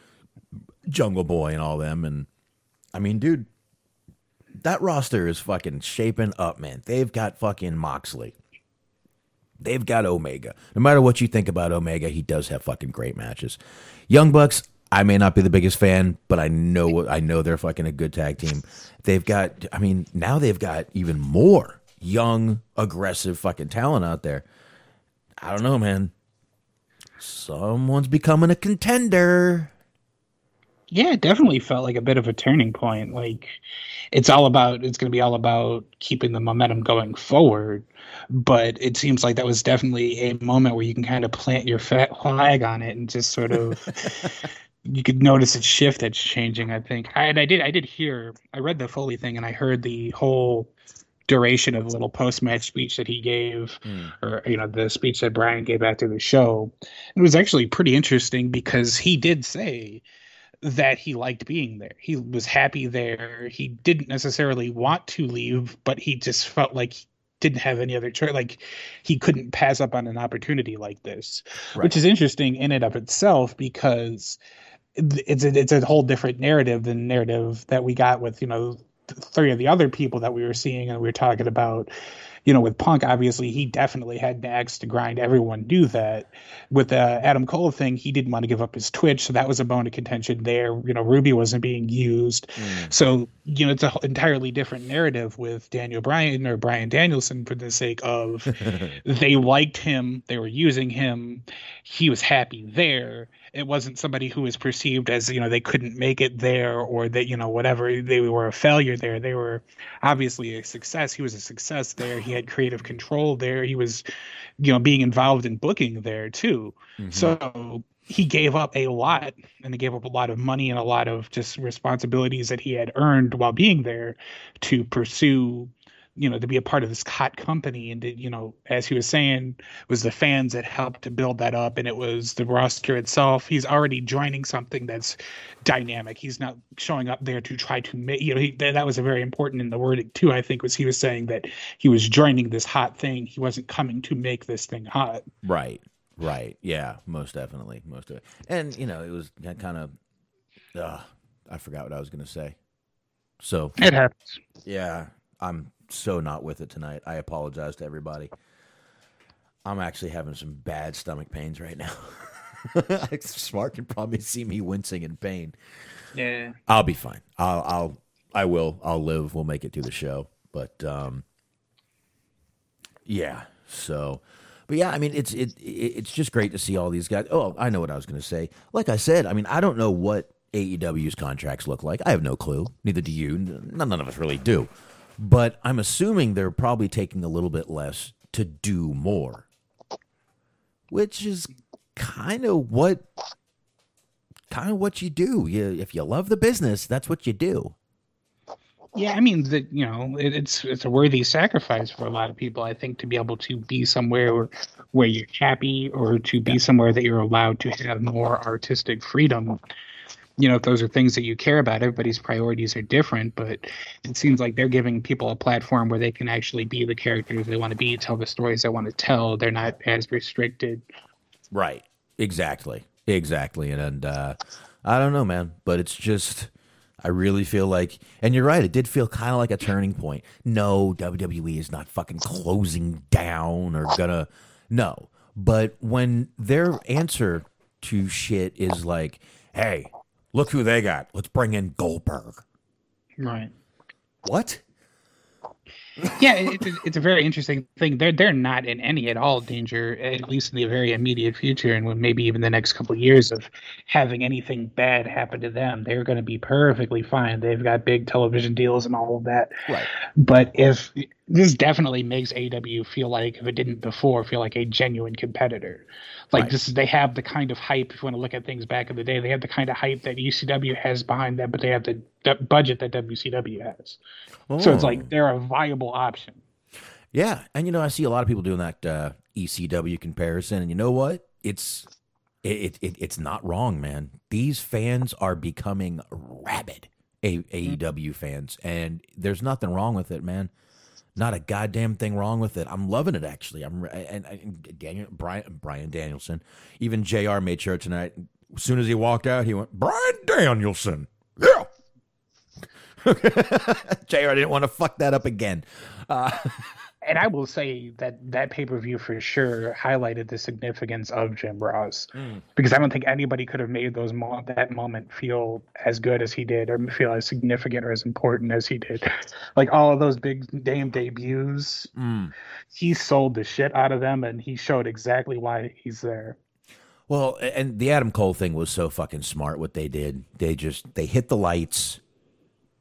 S7: Jungle Boy and all them and I mean, dude, that roster is fucking shaping up, man. They've got fucking Moxley. They've got Omega. No matter what you think about Omega, he does have fucking great matches. Young Bucks, I may not be the biggest fan, but I know I know they're fucking a good tag team. They've got, I mean, now they've got even more young, aggressive fucking talent out there. I don't know, man. Someone's becoming a contender.
S2: Yeah, it definitely felt like a bit of a turning point. Like it's all about it's going to be all about keeping the momentum going forward. But it seems like that was definitely a moment where you can kind of plant your flag on it and just sort of you could notice a shift that's changing. I think, I, and I did I did hear I read the Foley thing and I heard the whole duration of the little post match speech that he gave, mm. or you know the speech that Bryan gave after the show. It was actually pretty interesting because he did say that he liked being there. He was happy there. He didn't necessarily want to leave, but he just felt like he didn't have any other choice. Like he couldn't pass up on an opportunity like this, right. which is interesting in and of itself because it's a, it's a whole different narrative than narrative that we got with you know three of the other people that we were seeing and we were talking about you know, with Punk, obviously he definitely had nags to grind. Everyone knew that. With the Adam Cole thing, he didn't want to give up his Twitch, so that was a bone of contention there. You know, Ruby wasn't being used, mm. so you know it's an entirely different narrative with Daniel Bryan or Bryan Danielson for the sake of they liked him, they were using him, he was happy there it wasn't somebody who was perceived as you know they couldn't make it there or that you know whatever they were a failure there. They were obviously a success. He was a success there. He had creative control there. He was you know being involved in booking there too. Mm-hmm. so he gave up a lot and he gave up a lot of money and a lot of just responsibilities that he had earned while being there to pursue you know to be a part of this hot company. And to, you know as he was saying it was the fans that helped to build that up. And it was the roster itself. He's already joining something that's dynamic. He's not showing up there to try to make you know he, that was a very important in the wording too i think was he was saying that he was joining this hot thing. He wasn't coming to make this thing hot.
S7: Right. Right. Yeah. Most definitely. Most of it and you know it was kind of uh, i forgot what i was going to say. So
S2: it happens.
S7: Yeah. I'm so not with it tonight. I apologize to everybody. I'm actually having some bad stomach pains right now. Smark can probably see me wincing in pain.
S2: Yeah,
S7: I'll be fine. I'll, I'll, I will. I'll live. We'll make it through the show. But, um, yeah. So, but yeah, I mean, it's it, it's just great to see all these guys. Oh, I know what I was going to say. Like I said, I mean, I don't know what AEW's contracts look like. I have no clue. Neither do you. None of us really do but I'm assuming they're probably taking a little bit less to do more, which is kind of what kind of what you do. You, if you love the business, that's what you do.
S2: Yeah, I mean, the, you know, it, it's it's a worthy sacrifice for a lot of people. I think to be able to be somewhere where, where you're happy, or to be somewhere that you're allowed to have more artistic freedom you know, if those are things that you care about, everybody's priorities are different, but it seems like they're giving people a platform where they can actually be the characters they want to be, tell the stories they want to tell. They're not as restricted.
S7: Right. Exactly. Exactly. And, and uh, I don't know, man, but it's just. I really feel like, and you're right, it did feel kind of like a turning point. No, WWE is not fucking closing down or gonna, no. But when their answer to shit is like, hey, Look who they got. Let's bring in Goldberg.
S2: Right.
S7: What?
S2: yeah, it's a, it's a very interesting thing. They're they're not in any at all danger, at least in the very immediate future, and maybe even the next couple of years of having anything bad happen to them. They're going to be perfectly fine. They've got big television deals and all of that.
S7: Right.
S2: But if this definitely makes AEW feel like, if it didn't before, feel like a genuine competitor. Like right. this, they have the kind of hype. If you want to look at things back in the day, they have the kind of hype that ECW has behind them, but they have the, the budget that WCW has. Oh. So it's like oh. they're a viable option.
S7: Yeah, and you know I see a lot of people doing that uh, ECW comparison, and you know what? It's it, it it's not wrong, man. These fans are becoming rabid A- AEW fans, and there's nothing wrong with it, man. Not a goddamn thing wrong with it. I'm loving it actually. I'm and, and Daniel Bryan Bryan Danielson, even Jr. made sure tonight. As soon as he walked out, he went Bryan Danielson. Yeah. Jr. didn't want to fuck that up again. Uh,
S2: and I will say that that pay per view for sure highlighted the significance of Jim Ross mm. because I don't think anybody could have made those mo- that moment feel as good as he did or feel as significant or as important as he did. Like all of those big damn debuts, mm. he sold the shit out of them, and he showed exactly why he's there.
S7: Well, and the Adam Cole thing was so fucking smart. What they did, they just they hit the lights.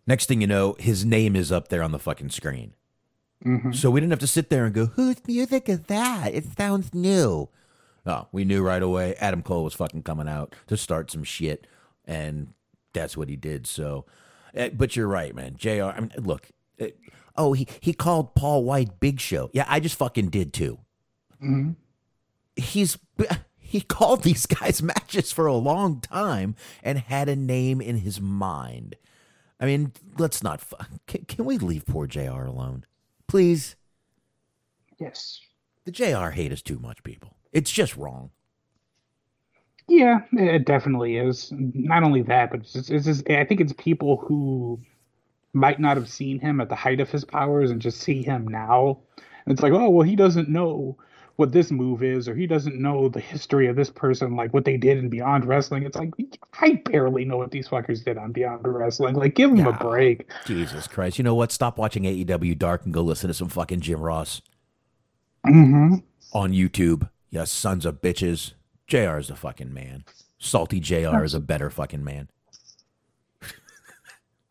S7: Next thing you know, his name is up there on the fucking screen. So we didn't have to sit there and go, "Whose music is that? It sounds new." No, we knew right away. Adam Cole was fucking coming out to start some shit, and that's what he did. So, eh, but you're right, man. Jr. I mean, look. eh, oh, he he called Paul White Big Show. Yeah, I just fucking did too he's he called these guys matches for a long time and had a name in his mind. I mean, let's not. Can, can we leave poor Jr. alone, please?
S2: Yes.
S7: The Jr. hate is too much, people. It's just wrong.
S2: Yeah, it definitely is. Not only that, but it's just, it's just, I think it's people who might not have seen him at the height of his powers and just see him now. And it's like, oh, well, he doesn't know what this move is, or he doesn't know the history of this person, like what they did in Beyond Wrestling. It's like, I barely know what these fuckers did on Beyond Wrestling. Like, give them a break.
S7: Jesus Christ! You know what? Stop watching AEW Dark and go listen to some fucking Jim Ross
S2: Mm-hmm.
S7: on YouTube. You sons of bitches. Jr. is the fucking man. Salty Jr. is a better fucking man.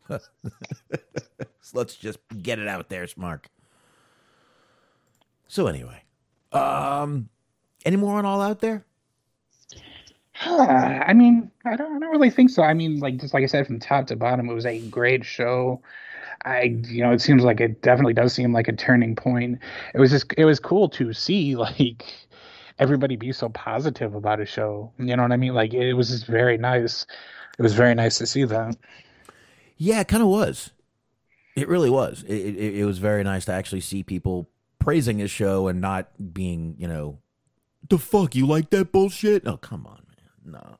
S7: Let's just get it out there, Mark. So anyway, um, any more on all out there?
S2: I mean, I don't, I don't really think so. I mean, like just like I said, from top to bottom, it was a great show. I, you know, it seems like it definitely does seem like a turning point. It was just, it was cool to see like everybody be so positive about a show. You know what I mean? Like it was just very nice. It was very nice to see that.
S7: Yeah, it kind of was. It really was. It, it, it was very nice to actually see people praising his show and not being, you know, the fuck you like that bullshit? Oh, come on, man. No.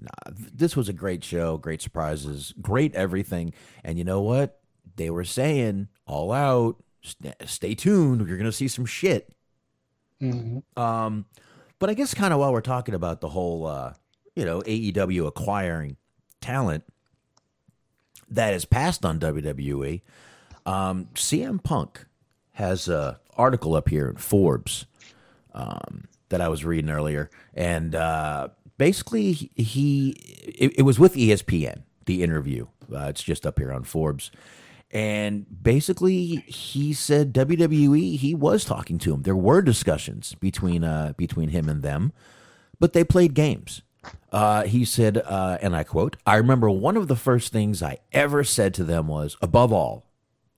S7: Nah, this was a great show, great surprises, great everything. And you know what? They were saying all out, st- stay tuned, you're going to see some shit. Um, but I guess kind of while we're talking about the whole, uh, you know, AEW acquiring talent that is passed on WWE, um, CM Punk has a article up here in Forbes um, that I was reading earlier, and uh, basically he it, it was with ESPN the interview. Uh, it's just up here on Forbes. And basically, he said WWE. He was talking to him. There were discussions between uh, between him and them, but they played games. Uh, he said, uh, and I quote: "I remember one of the first things I ever said to them was, above all,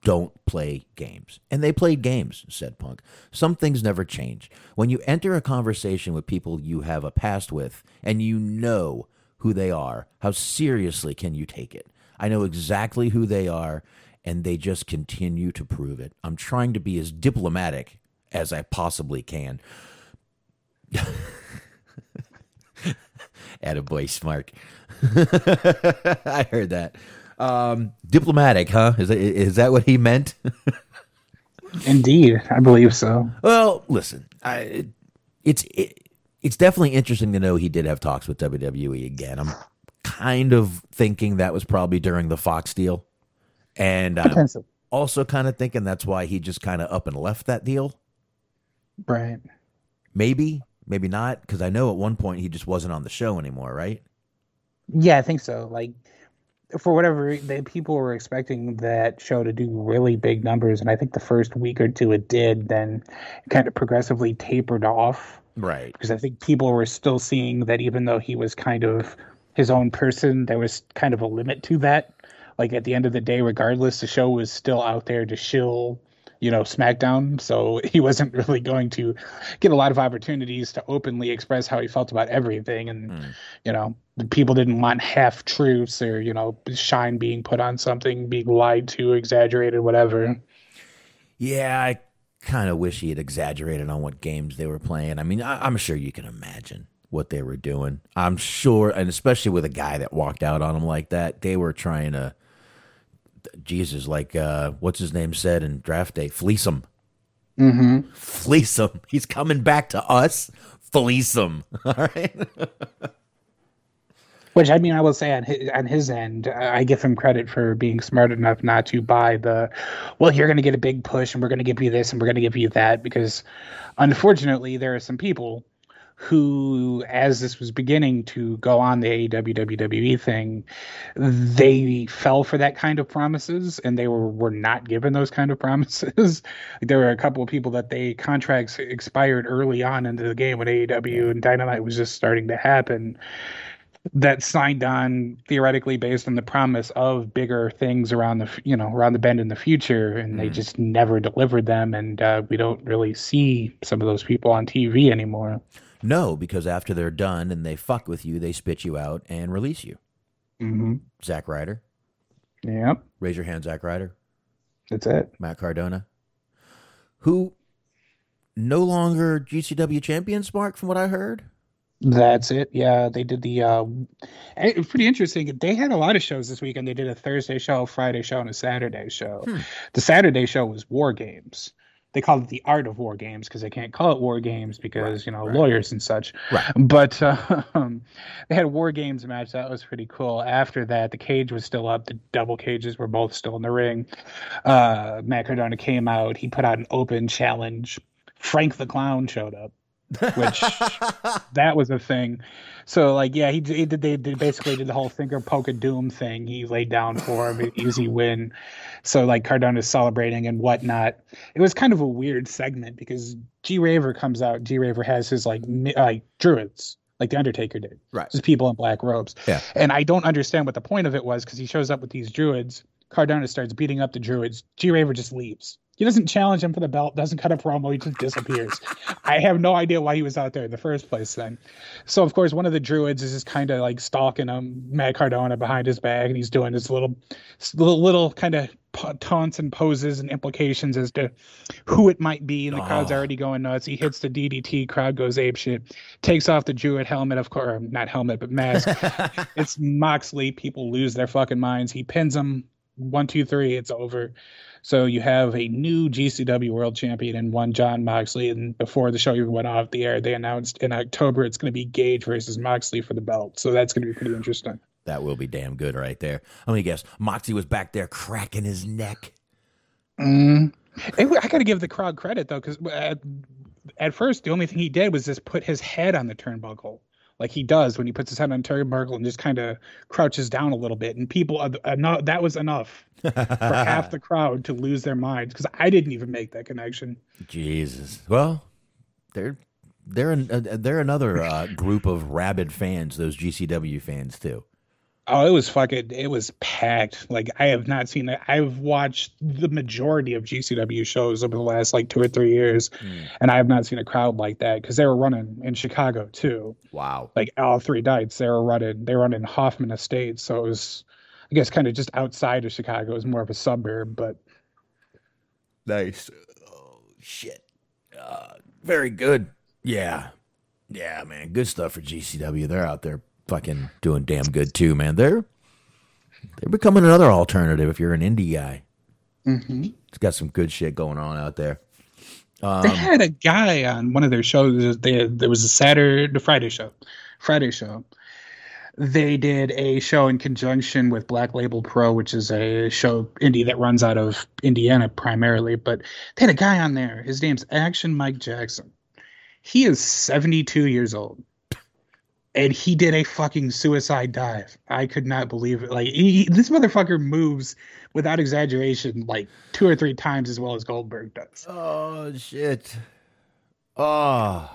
S7: don't play games. And they played games, said Punk. Some things never change. When you enter a conversation with people you have a past with and you know who they are, how seriously can you take it? I know exactly who they are, and they just continue to prove it. I'm trying to be as diplomatic as I possibly can. At a Attaboy, Smark. I heard that. Um, diplomatic, huh? Is that, is that what he meant?
S2: Indeed, I believe so.
S7: well, listen, I, it's it, it's definitely interesting to know he did have talks with WWE again. I'm kind of thinking that was probably during the Fox deal, and I'm also kind of thinking that's why he just kind of up and left that deal.
S2: Right.
S7: Maybe, maybe not, because I know at one point he just wasn't on the show anymore, right?
S2: Yeah, I think so. Like, for whatever the people were expecting that show to do really big numbers, and I think the first week or two it did. Then it kind of progressively tapered off
S7: Right.
S2: because I think people were still seeing that even though he was kind of his own person, there was kind of a limit to that. Like at the end of the day, regardless, the show was still out there to shill, you know, SmackDown. So he wasn't really going to get a lot of opportunities to openly express how he felt about everything. And, hmm. you know, the people didn't want half truths or, you know, shine being put on something, being lied to, exaggerated, whatever.
S7: Yeah, I kind of wish he had exaggerated on what games they were playing. I mean, I, I'm sure you can imagine what they were doing. I'm sure, and especially with a guy that walked out on him like that, they were trying to, Jesus, like uh, what's his name said in draft day, fleece him.
S2: Mm-hmm.
S7: Fleece him. He's coming back to us. Fleece him. All right.
S2: Which I mean, I will say on his, on his end, I give him credit for being smart enough not to buy the, well, you're going to get a big push and we're going to give you this and we're going to give you that because, unfortunately, there are some people who, as this was beginning to go on the AEW WWE thing, they fell for that kind of promises and they were were not given those kind of promises. there were a couple of people that they contracts expired early on into the game when AEW and Dynamite was just starting to happen that signed on theoretically based on the promise of bigger things around the you know around the bend in the future and they just never delivered them and uh, we don't really see some of those people on tv anymore
S7: no, because after they're done and they fuck with you, they spit you out and release you.
S2: mm-hmm.
S7: Zack Ryder.
S2: yep
S7: Raise your hand, Zack Ryder.
S2: that's it
S7: Matt Cardona. Who no longer GCW champions, Mark, from what I heard.
S2: that's it yeah they did the uh it was pretty interesting they had a lot of shows this weekend they did a thursday show a friday show and a saturday show the saturday show was war games they called it the art of war games because they can't call it war games because you know lawyers and such.
S7: Right.
S2: but uh, um, they had a war games match that was pretty cool. After that the cage was still up the double cages were both still in the ring. Uh matt cardona came out he put out an open challenge. Frank the clown showed up which that was a thing so like yeah he, he did they did basically did the whole finger poke a doom thing he laid down for him easy win so like Cardona's celebrating and whatnot. It was kind of a weird segment because G Raver comes out. G Raver has his like mi- like druids, like the Undertaker did.
S7: Right.
S2: Just people in black robes.
S7: Yeah.
S2: And I don't understand what the point of it was because he shows up with these druids. Cardona starts beating up the druids. G Raver just leaves. He doesn't challenge him for the belt, doesn't cut a promo, he just disappears. I have no idea why he was out there in the first place then. So of course one of the druids is just kind of like stalking him, Matt Cardona behind his back, and he's doing his little little, little kind of taunts and poses and implications as to who it might be, and the crowd's
S7: Oh.
S2: already going nuts. He hits the DDT, crowd goes apeshit, takes off the druid helmet, of course, not helmet, but mask. it's Moxley. People lose their fucking minds. He pins him. One, two, three. It's over. So you have a new GCW World Champion and one Jon Moxley. And before the show even went off the air, they announced in October it's going to be Gage versus Moxley for the belt. So that's going to be pretty interesting.
S7: That will be damn good right there. Let me guess. Moxley was back there cracking his neck.
S2: Mm. I got to give the crowd credit though, because at, at first the only thing he did was just put his head on the turnbuckle, like he does when he puts his head on Terry turnbuckle and just kind of crouches down a little bit. And people, uh, enough, that was enough for half the crowd to lose their minds because I didn't even make that connection.
S7: Jesus. Well, they're they're an, uh, they're another uh, group of rabid fans. Those GCW fans too.
S2: Oh, it was fucking. It was packed. Like I have not seen it. I've watched the majority of GCW shows over the last like two or three years, and I have not seen a crowd like that because they were running in Chicago too.
S7: Wow.
S2: Like all three nights, they were running. They were running Hoffman Estates, so it was, I guess, kind of just outside of Chicago. It was more of a suburb, but
S7: Nice. Oh shit. Uh, very good. Yeah. Yeah, man. Good stuff for GCW. They're out there fucking doing damn good too, man. They're they're becoming another alternative if you're an indie guy.
S2: mm-hmm.
S7: It's got some good shit going on out there. Um,
S2: they had a guy on one of their shows. They, there was a Saturday, the Friday show, Friday show. They did a show in conjunction with Black Label Pro, which is a show indie that runs out of Indiana primarily. But they had a guy on there. His name's Action Mike Jackson. He is 72 years old. And he did a fucking suicide dive. I could not believe it. Like he, this motherfucker moves without exaggeration, like two or three times as well as Goldberg does.
S7: Oh shit. Oh.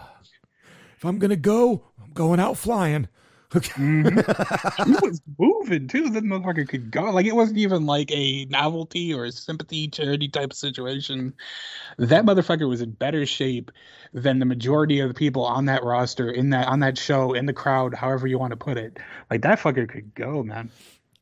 S7: If I'm gonna go, I'm going out flying.
S2: he was moving too. That motherfucker could go. Like it wasn't even like a novelty or a sympathy charity type of situation. That motherfucker was in better shape than the majority of the people on that roster, in that on that show, in the crowd, however you want to put it. Like that fucker could go, man.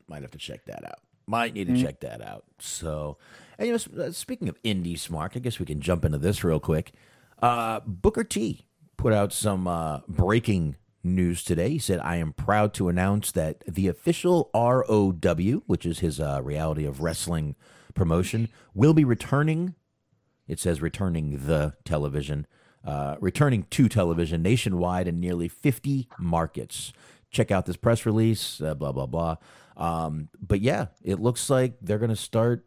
S7: Might have to check that out. Might need to check that out. So, and you know, uh, speaking of indie Smark, I guess we can jump into this real quick. Uh, Booker T put out some uh, breaking news today. He said, "I am proud to announce that the official ROW, which is his uh, reality of wrestling promotion, will be returning It says returning the television, uh, returning to television nationwide in nearly 50 markets. Check out this press release, uh, blah, blah, blah. Um, but yeah, it looks like they're going to start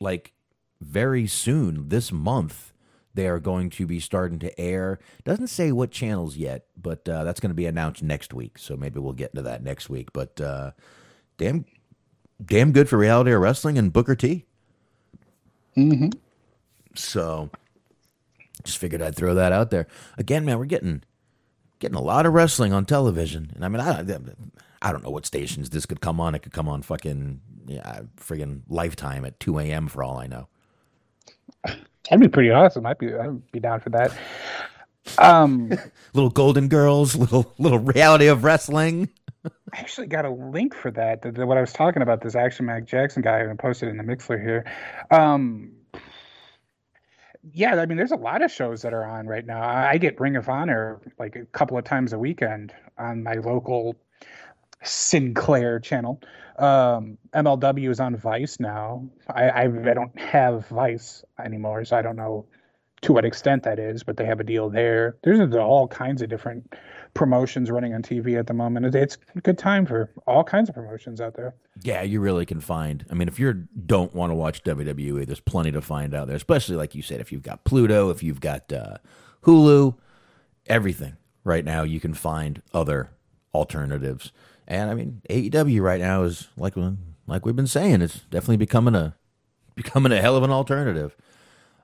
S7: like very soon this month. They are going to be starting to air. Doesn't say what channels yet, but uh, that's going to be announced next week. So maybe we'll get into that next week. But uh, damn, damn good for reality or wrestling and Booker T.
S1: Mm-hmm.
S7: So just figured I'd throw that out there. Again, man, we're getting getting a lot of wrestling on television, and I mean, I I don't know what stations this could come on. It could come on fucking yeah, friggin' Lifetime at two a.m. for all I know.
S2: That'd be pretty awesome. I'd be I'd be down for that. Um,
S7: little Golden Girls, little little reality of wrestling.
S2: I actually got a link for that. The, the, what I was talking about, this Action Mike Jackson guy, I posted in the Mixlr here. Um, yeah, I mean, there's a lot of shows that are on right now. I get Ring of Honor like a couple of times a weekend on my local Sinclair channel. Um, MLW is on Vice now. I, I, I don't have Vice anymore, so I don't know to what extent that is, but they have a deal there. There's all kinds of different promotions running on TV at the moment. It's a good time for all kinds of promotions out there.
S7: Yeah, you really can find. I mean, if you don't want to watch WWE, there's plenty to find out there. Especially like you said, if you've got Pluto, if you've got uh, Hulu, everything. Right now, you can find other alternatives. And I mean, AEW right now is like like we've been saying, it's definitely becoming a becoming a hell of an alternative.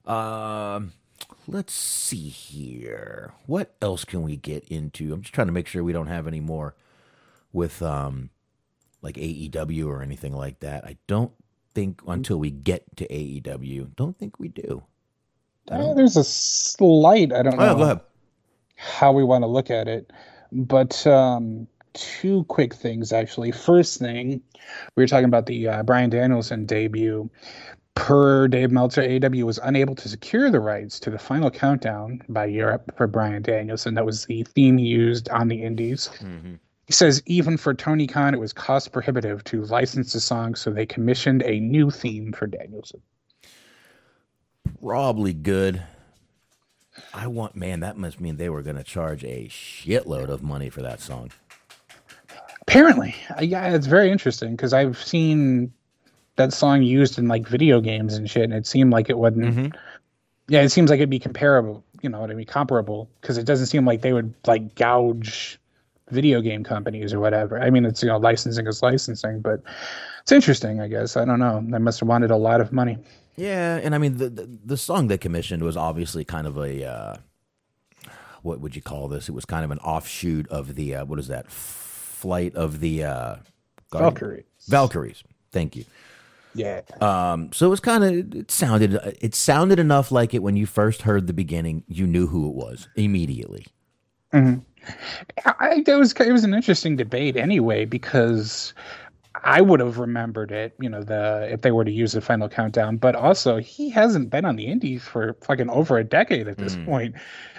S7: Um, let's see here. What else can we get into? I'm just trying to make sure we don't have any more with um like AEW or anything like that. I don't think until we get to AEW. Don't think we do.
S2: Uh, there's a slight. I don't know.
S7: Oh, ahead.
S2: How we want to look at it, but um, two quick things actually. First thing, we were talking about the uh, Bryan Danielson debut. Per Dave Meltzer, AEW was unable to secure the rights to the final countdown by Europe for Bryan Danielson. That was the theme used on the Indies. Mm-hmm. He says even for Tony Khan, it was cost prohibitive to license the song, so they commissioned a new theme for Danielson.
S7: Probably good. I want, man, that must mean they were going to charge a shitload of money for that song.
S2: Apparently, yeah, it's very interesting because I've seen that song used in like video games and shit, and it seemed like it wasn't. Mm-hmm. Yeah, it seems like it'd be comparable. You know what I mean? Comparable because it doesn't seem like they would like gouge video game companies or whatever. I mean, it's you know licensing is licensing, but it's interesting. I guess I don't know. They must have wanted a lot of money.
S7: Yeah, and I mean the the, the song they commissioned was obviously kind of a uh, what would you call this? It was kind of an offshoot of the uh, what is that? Flight of the uh,
S2: Valkyries.
S7: Valkyries. Thank you.
S2: Yeah.
S7: Um, so it was kind of it sounded it sounded enough like it when you first heard the beginning. You knew who it was immediately.
S2: Mm-hmm. I, it was it was an interesting debate anyway because I would have remembered it, you know, the if they were to use the final countdown. But also, he hasn't been on the Indies for fucking over a decade at this mm. point.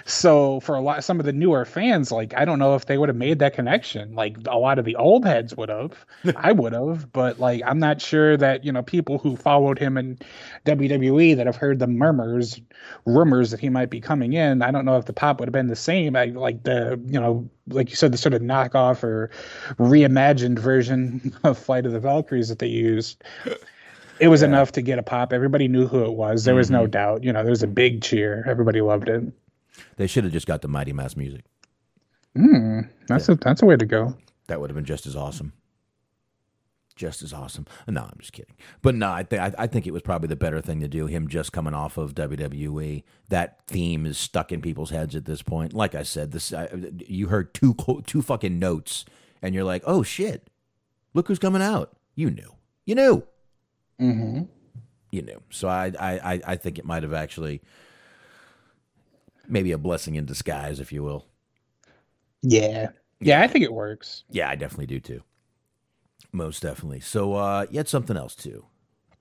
S2: So for a lot, some of the newer fans, like I don't know if they would have made that connection. Like a lot of the old heads would have, I would have, but like I'm not sure that you know people who followed him in WWE that have heard the murmurs, rumors that he might be coming in. I don't know if the pop would have been the same. I like the you know like you said the sort of knockoff or reimagined version of Flight of the Valkyries that they used it was yeah. enough to get a pop. Everybody knew who it was. There was mm-hmm. no doubt. You know, there was a big cheer. Everybody loved it.
S7: They should have just got the Mighty Mouse music.
S2: Mm, that's yeah. a that's a way to go.
S7: That would have been just as awesome. Just as awesome. No, I'm just kidding. But no, I, th- I think it was probably the better thing to do. Him just coming off of WWE, that theme is stuck in people's heads at this point. Like I said, this I, you heard two two fucking notes, and you're like, oh shit, look who's coming out. You knew. You knew.
S2: Mm-hmm.
S7: You knew. So I I I think it might have actually maybe a blessing in disguise, if you will.
S2: Yeah. Yeah, I think it works.
S7: Yeah, I definitely do too. Most definitely. So, uh, yet something else too.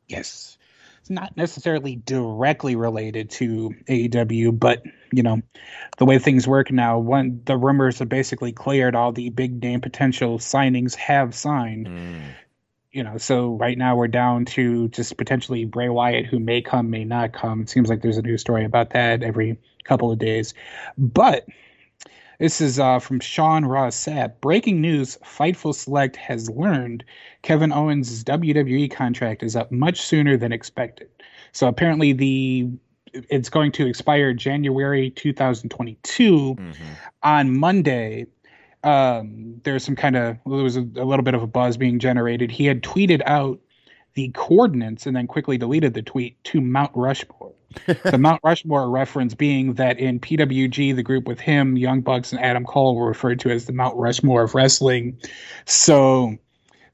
S2: Yes. It's not necessarily directly related to AEW, but you know, the way things work now, when the rumors have basically cleared, all the big name potential signings have signed. Mm. You know, so right now we're down to just potentially Bray Wyatt, who may come, may not come. It seems like there's a new story about that every couple of days. But this is uh, from Sean Ross Sapp. Breaking news Fightful Select has learned Kevin Owens' WWE contract is up much sooner than expected. So apparently, the it's going to expire January 2022. On Monday, um, there's some kind of there was a, a little bit of a buzz being generated. He had tweeted out the coordinates and then quickly deleted the tweet to Mount Rushmore. the Mount Rushmore reference being that in PWG, the group with him, Young Bucks, and Adam Cole were referred to as the Mount Rushmore of wrestling. So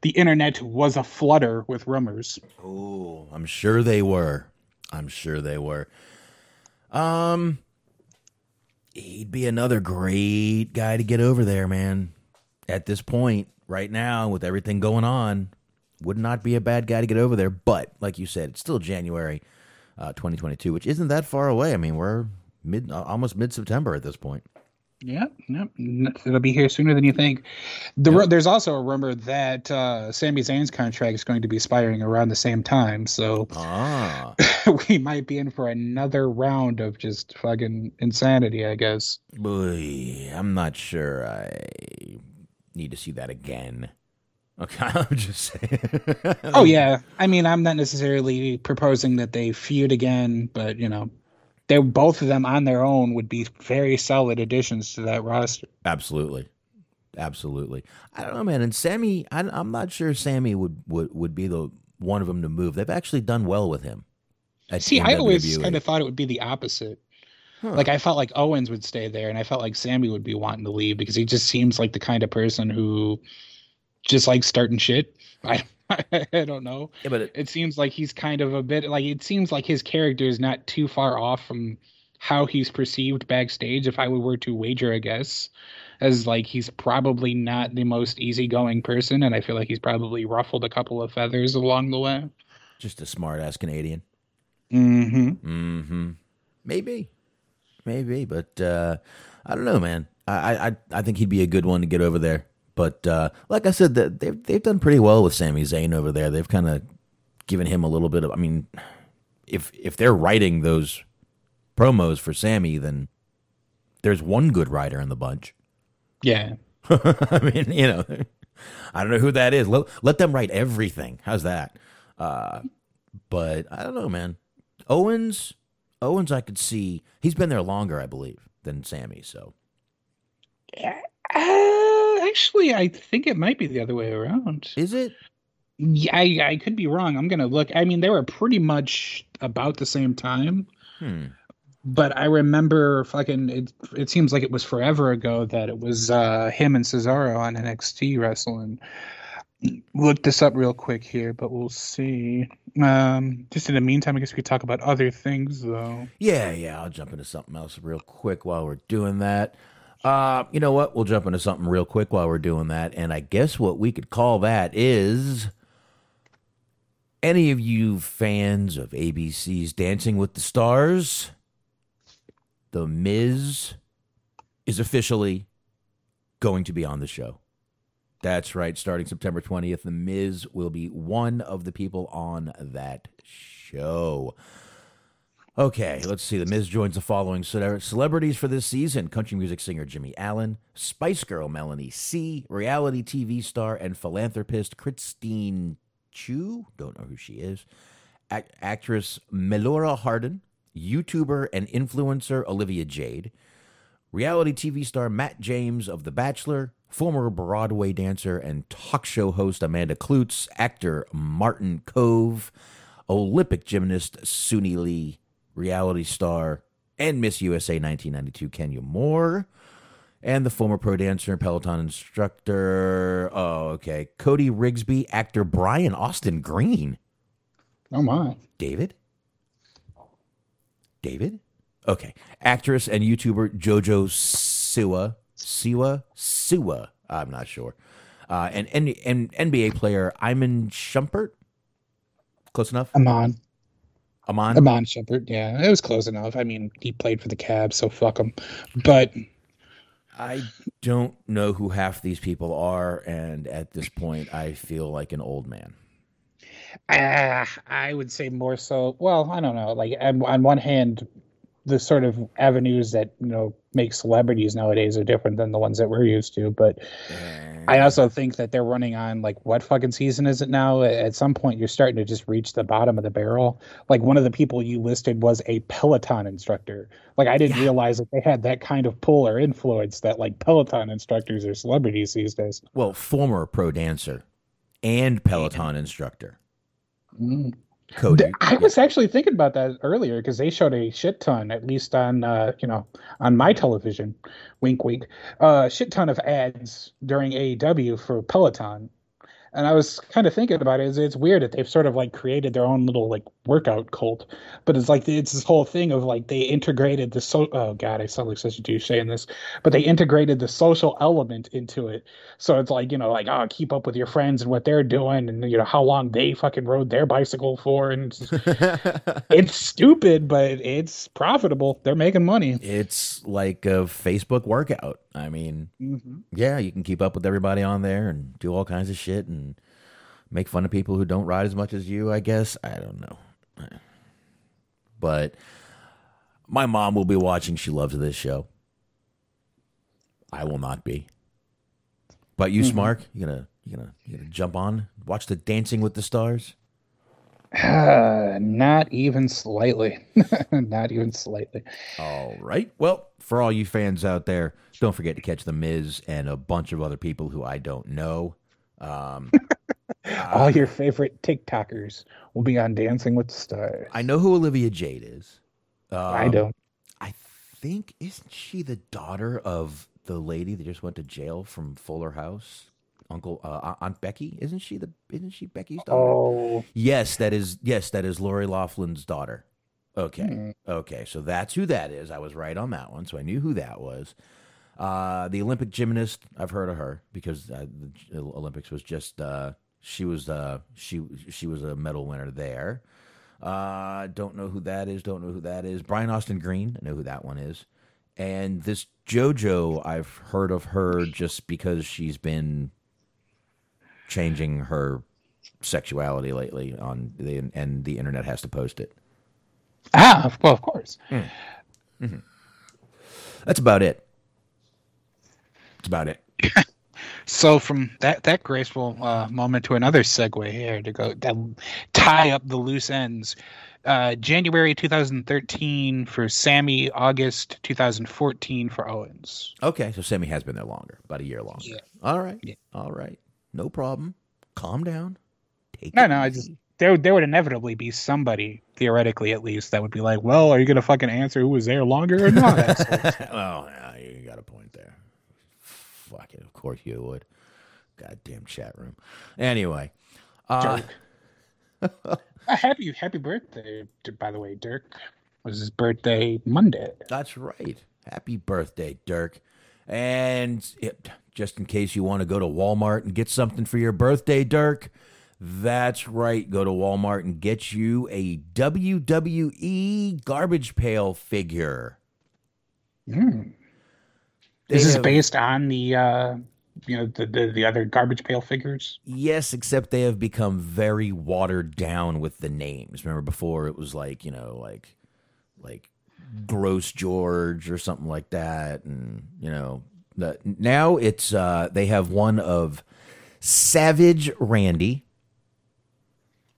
S2: the internet was a flutter with rumors.
S7: Oh, I'm sure they were. I'm sure they were. Um, he'd be another great guy to get over there, man. At this point, right now, with everything going on, would not be a bad guy to get over there. But like you said, it's still January, uh, 2022, which isn't that far away. I mean, we're mid, uh, almost mid September at this point.
S2: Yeah, no, it'll be here sooner than you think. The, ru- There's also a rumor that uh, Sami Zayn's contract is going to be expiring around the same time, so
S7: Ah,
S2: we might be in for another round of just fucking insanity, I guess.
S7: boy, I'm not sure. I need to see that again. Okay, I'm just saying.
S2: Oh yeah, I mean, I'm not necessarily proposing that they feud again, but you know, they both of them on their own would be very solid additions to that roster.
S7: Absolutely, absolutely. I don't know, man. And Sami, I, I'm not sure Sami would, would would be the one of them to move. They've actually done well with him.
S2: See, I always kind of thought it would be the opposite. Like I felt like Owens would stay there, and I felt like Sami would be wanting to leave because he just seems like the kind of person who just likes starting shit. I I don't know.
S7: Yeah, but it-
S2: it seems like he's kind of a bit like it seems like his character is not too far off from how he's perceived backstage. If I were to wager I guess, as like he's probably not the most easygoing person, and I feel like he's probably ruffled a couple of feathers along the way.
S7: just a smart ass Canadian.
S2: Mm-hmm.
S7: Mm-hmm. Maybe, maybe, but uh, I don't know, man. I, I I think he'd be a good one to get over there. But uh, like I said, that they've they've done pretty well with Sami Zayn over there. They've kind of given him a little bit of. I mean, if if they're writing those promos for Sami, then there's one good writer in the bunch.
S2: Yeah.
S7: I mean, you know, I don't know who that is. Let, let them write everything. How's that? Uh, but I don't know, man. Owens, Owens, I could see he's been there longer, I believe, than Sami. So
S2: Uh, actually, I think it might be the other way around.
S7: is it?
S2: Yeah, I, I could be wrong. I'm gonna look. I mean, they were pretty much about the same time,
S7: Hmm.
S2: but I remember fucking. It, it seems like it was forever ago that it was uh, him and Cesaro on NXT wrestling. Look this up real quick here, but we'll see. Um, just in the meantime, I guess we could talk about other things though.
S7: Yeah, yeah. I'll jump into something else real quick while we're doing that. Uh, you know what? We'll jump into something real quick while we're doing that, and I guess what we could call that is any of you fans of ABC's Dancing with the Stars. The Miz is officially going to be on the show. That's right. Starting September 20th, The Miz will be one of the people on that show. Okay, let's see. The Miz joins the following celebrities for this season country music singer Jimmy Allen, Spice Girl Melanie C., reality TV star and philanthropist Christine Chiu, don't know who she is, Ac- actress Melora Hardin, YouTuber and influencer Olivia Jade, reality TV star Matt James of The Bachelor, former Broadway dancer and talk show host Amanda Kloots, actor Martin Kove, Olympic gymnast Suni Lee, reality star and Miss USA 1992 Kenya Moore, and the former pro dancer and Peloton instructor, oh, okay, Cody Rigsby, actor Brian Austin Green.
S2: Oh my!
S7: David? David? Okay. Actress and YouTuber JoJo Siwa. Siwa? Siwa. I'm not sure. Uh, and, and, and NBA player Iman Shumpert. Close enough?
S2: Amon,
S7: Amon?
S2: Amon Shepard. Yeah, it was close enough. I mean, he played for the Cavs, so fuck him. But
S7: I don't know who half these people are. And at this point, I feel like an old man.
S2: Uh, I would say more so. Well, I don't know. Like on, on one hand, the sort of avenues that you know make celebrities nowadays are different than the ones that we're used to. But I also think that they're running on like what fucking season is it now? At some point, you're starting to just reach the bottom of the barrel. Like one of the people you listed was a Peloton instructor. Like I didn't realize that they had that kind of pull or influence that like Peloton instructors are celebrities these days.
S7: Well, former pro dancer and Peloton instructor. Mm.
S2: Cody. I was actually thinking about that earlier because they showed a shit ton, at least on uh, you know on my television, wink wink, uh, shit ton of ads during AEW for Peloton, and I was kind of thinking about it. It's, it's weird that they've sort of like created their own little like workout cult, but it's like it's this whole thing of like they integrated the so. Oh god, I sound like such a douche saying this, but they integrated the social element into it. So it's like you know like oh keep up with your friends and what they're doing and you know how long they fucking rode their bicycle for and it's, it's stupid, but it's profitable. They're making money.
S7: It's like a Facebook workout. I mean, mm-hmm. yeah, you can keep up with everybody on there and do all kinds of shit and make fun of people who don't ride as much as you, I guess. I don't know. But my mom will be watching. She loves this show. I will not be. But you, mm-hmm. Smark, you gonna you gonna you gonna jump on, watch the Dancing with the Stars?
S2: Uh, not even slightly. not even slightly.
S7: All right. Well, for all you fans out there, don't forget to catch The Miz and a bunch of other people who I don't know. Um,
S2: All your favorite TikTokers will be on Dancing with the Stars.
S7: I know who Olivia Jade is.
S2: I
S7: Um,
S2: don't.
S7: I think isn't she the daughter of the lady that just went to jail from Fuller House? Uncle uh, Aunt Becky, isn't she the isn't she Becky's daughter?
S2: Oh,
S7: Yes, that is yes, that is Lori Loughlin's daughter. Okay.
S2: Hmm.
S7: Okay, so that's who that is. I was right on that one, so I knew who that was. Uh, the Olympic gymnast, I've heard of her because uh, the Olympics was just uh, she was uh, she she was a medal winner there. Uh, don't know who that is. Don't know who that is. Brian Austin Green, I know who that one is. And this JoJo, I've heard of her just because she's been changing her sexuality lately on the and the internet has to post it.
S2: ah, well, of course.
S7: That's about it. That's about it.
S2: So from that that graceful uh, moment to another segue here to go tie up the loose ends. Uh, January 2013 for Sami, August 2014 for Owens.
S7: Okay, so Sami has been there longer, about a year longer.
S2: Yeah.
S7: All right.
S2: Yeah.
S7: All right. No problem. Calm down. Take
S2: No,
S7: it
S2: no, I just there would- there would inevitably be somebody theoretically at least that would be like, well, are you gonna fucking answer who was there longer or not?
S7: well, yeah, you got a point there. Fuck it. Of course you would. Goddamn chat room. Anyway. Uh,
S2: Uh, happy happy birthday, by the way, Dirk. Was his birthday Monday?
S7: That's right. Happy birthday, Dirk. And it, just in case you want to go to Walmart and get something for your birthday, Dirk, that's right. Go to Walmart and get you a WWE garbage pail figure.
S2: Is this
S7: have-
S2: based on the uh, you know the, the the other garbage pail figures?
S7: Yes, except they have become very watered down with the names. Remember before it was like, you know, like like Gross George or something like that and, you know, the, now it's uh they have one of Savage Randy.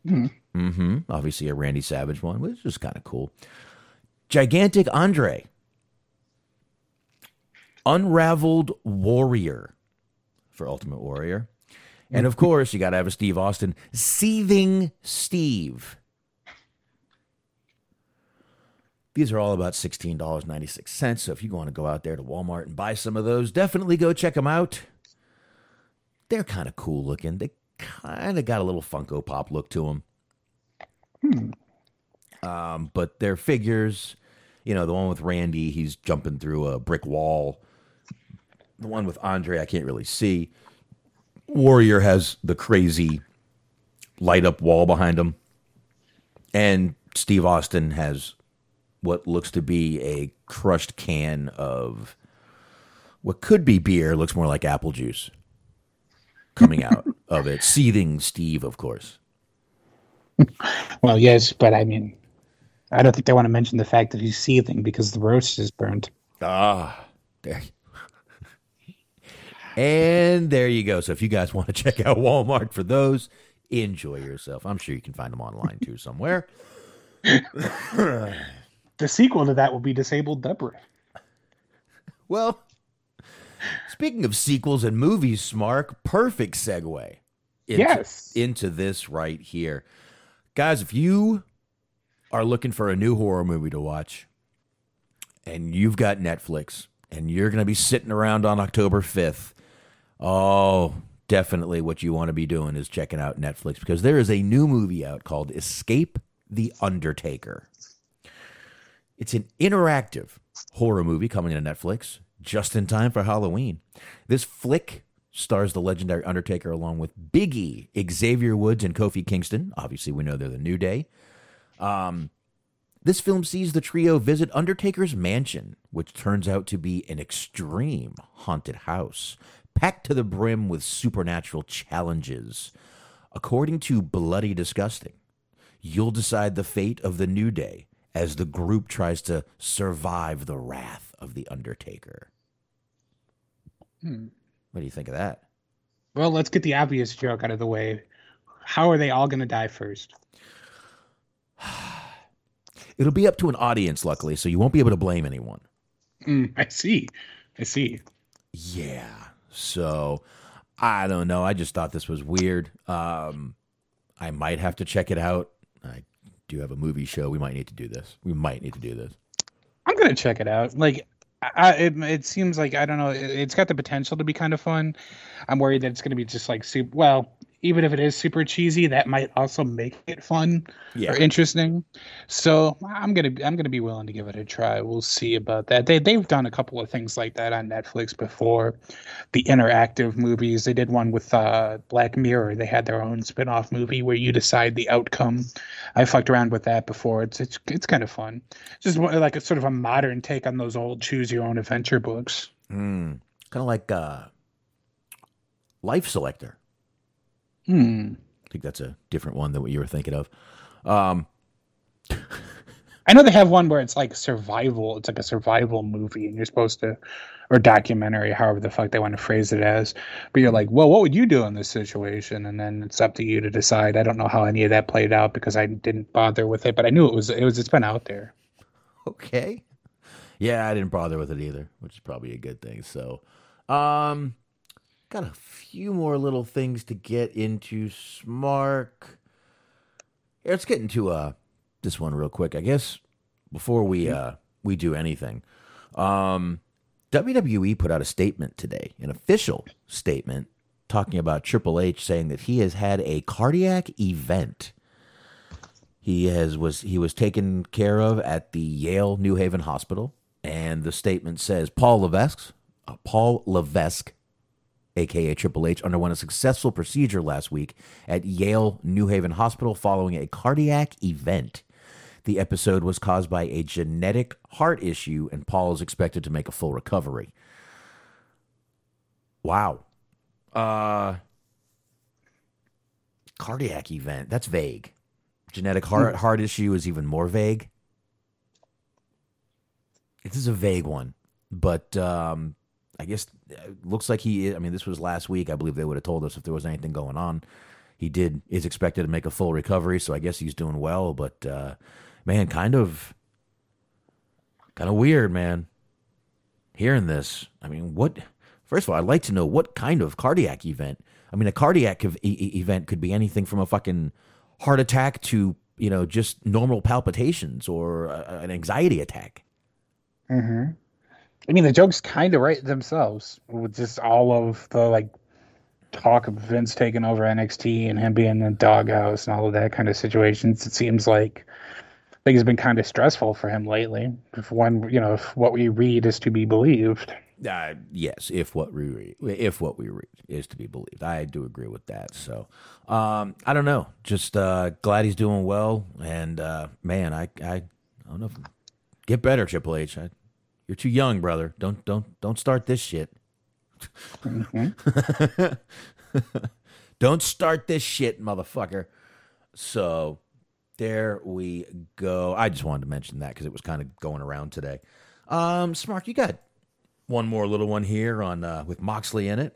S7: Mm-hmm. Obviously a Randy Savage one, which is kind of cool. Gigantic Andre. Unraveled Warrior for Ultimate Warrior. And of course, you got to have a Steve Austin. Seething Steve. These are all about $16.96. So if you want to go out there to Walmart and buy some of those, definitely go check them out. They're kind of cool looking. They kind of got a little Funko Pop look to them. Um, but they're figures. You know, the one with Randy, he's jumping through a brick wall. The one with Andre, I can't really see. Warrior has the crazy light up wall behind him. And Steve Austin has what looks to be a crushed can of what could be beer, looks more like apple juice coming out of it. Seething Steve, of course.
S2: Well, yes, but I mean, I don't think they want to mention the fact that he's seething because the roast is burnt.
S7: Ah, there. and there you go. So if you guys want to check out Walmart for those, enjoy yourself. I'm sure you can find them online too somewhere.
S2: The sequel to that will be Disabled Deborah.
S7: Well, speaking of sequels and movies, Smark, perfect segue. Into,
S2: Yes.
S7: Into this right here. Guys, if you are looking for a new horror movie to watch and you've got Netflix and you're going to be sitting around on October 5th, oh, definitely what you want to be doing is checking out Netflix because there is a new movie out called Escape the Undertaker. It's an interactive horror movie coming to Netflix just in time for Halloween. This flick stars the legendary Undertaker along with Biggie, Xavier Woods, and Kofi Kingston. Obviously, we know they're the New Day. Um, this film sees the trio visit Undertaker's mansion, which turns out to be an extreme haunted house, packed to the brim with supernatural challenges. According to Bloody Disgusting, you'll decide the fate of the New Day as the group tries to survive the wrath of the Undertaker.
S2: Hmm.
S7: What do you think of that?
S2: Well, let's get the obvious joke out of the way. How are they all going to die first?
S7: It'll be up to an audience, luckily, so you won't be able to blame anyone.
S2: Mm, I see. I see.
S7: Yeah. So I don't know. I just thought this was weird. Um, I might have to check it out. I do have a movie show. We might need to do this. We might need to do this.
S2: I'm gonna check it out. Like, I, it it seems like I don't know. It, it's got the potential to be kind of fun. I'm worried that it's gonna be just like super. Well, even if it is super cheesy, that might also make it fun
S7: Yeah.
S2: or interesting. So I'm gonna I'm gonna be willing to give it a try. We'll see about that. They they've done a couple of things like that on Netflix before. The interactive movies. They did one with uh, Black Mirror. They had their own spin-off movie where you decide the outcome. I fucked around with that before. It's it's it's kind of fun. Just like a sort of a modern take on those old choose your own adventure books.
S7: Mm. Kind of like uh, Life Selector.
S2: Hmm.
S7: I think that's a different one than what you were thinking of. Um,
S2: I know they have one where it's like survival. It's like a survival movie, and you're supposed to, or documentary, however the fuck they want to phrase it as. But you're like, well, what would you do in this situation? And then it's up to you to decide. I don't know how any of that played out because I didn't bother with it, but I knew it was it was it's been out there.
S7: okay. Yeah, I didn't bother with it either, which is probably a good thing. So, um, got a few more little things to get into. Smark. Yeah, let's get into uh this one real quick. I guess before we uh we do anything, um, WWE put out a statement today, an official statement talking about Triple H, saying that he has had a cardiac event. He has was he was taken care of at the Yale New Haven Hospital, and the statement says Paul Levesque, uh, Paul Levesque, aka Triple H, underwent a successful procedure last week at Yale New Haven Hospital following a cardiac event. The episode was caused by a genetic heart issue, and Paul is expected to make a full recovery. Wow. Uh cardiac event. That's vague. Genetic heart heart issue is even more vague. This is a vague one, but um, I guess it looks like he. I mean, this was last week. I believe they would have told us if there was anything going on. He did is expected to make a full recovery, so I guess he's doing well. But uh, man, kind of, kind of weird, man. Hearing this, I mean, what? First of all, I'd like to know what kind of cardiac event. I mean, a cardiac e- event could be anything from a fucking heart attack to you know just normal palpitations or a, an anxiety attack.
S2: Mm-hmm. I mean, the jokes kind of write themselves with just all of the like talk of Vince taking over NXT and him being in the doghouse and all of that kind of situations. It seems like things have been kind of stressful for him lately. If one, you know, if what we read is to be believed.
S7: Uh, yes, if what we read, if what we read is to be believed, I do agree with that. So, um, I don't know. Just uh, glad he's doing well, and uh, man, I, I, I don't know. Get better, Triple H. I, you're too young, brother. Don't, don't, don't start this shit. don't start this shit, motherfucker. So, There we go. I just wanted to mention that because it was kind of going around today. Um, Smark, you got one more little one here on uh, with Moxley in it.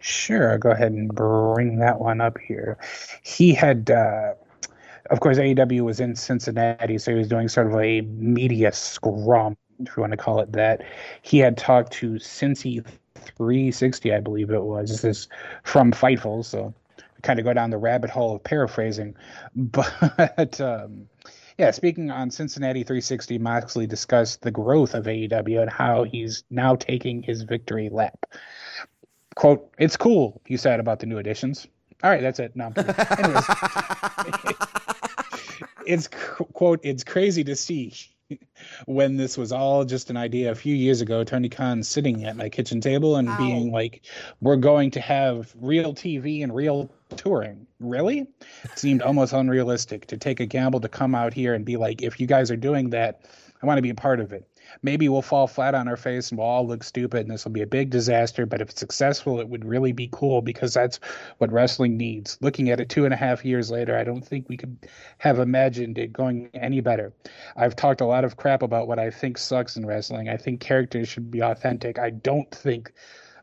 S2: Sure, I'll go ahead and bring that one up here. He had, uh, of course, AEW was in Cincinnati, so he was doing sort of a media scrum, if you want to call it that. He had talked to Cincy 360, I believe it was. This is from Fightful, so kind of go down the rabbit hole of paraphrasing. But um, yeah, speaking on Cincinnati 360, Moxley discussed the growth of AEW and how he's now taking his victory lap. Quote, it's cool, he said about the new additions. All right, that's it. No, Anyways, it's quote, it's crazy to see when this was all just an idea a few years ago, Tony Khan sitting at my kitchen table and being like, we're going to have real TV and real touring. Really? It seemed almost unrealistic to take a gamble to come out here and be like, if you guys are doing that, I want to be a part of it maybe we'll fall flat on our face and we'll all look stupid and this will be a big disaster. But if it's successful, it would really be cool because that's what wrestling needs. Looking at it two and a half years later, I don't think we could have imagined it going any better. I've talked a lot of crap about what I think sucks in wrestling. I think characters should be authentic. I don't think.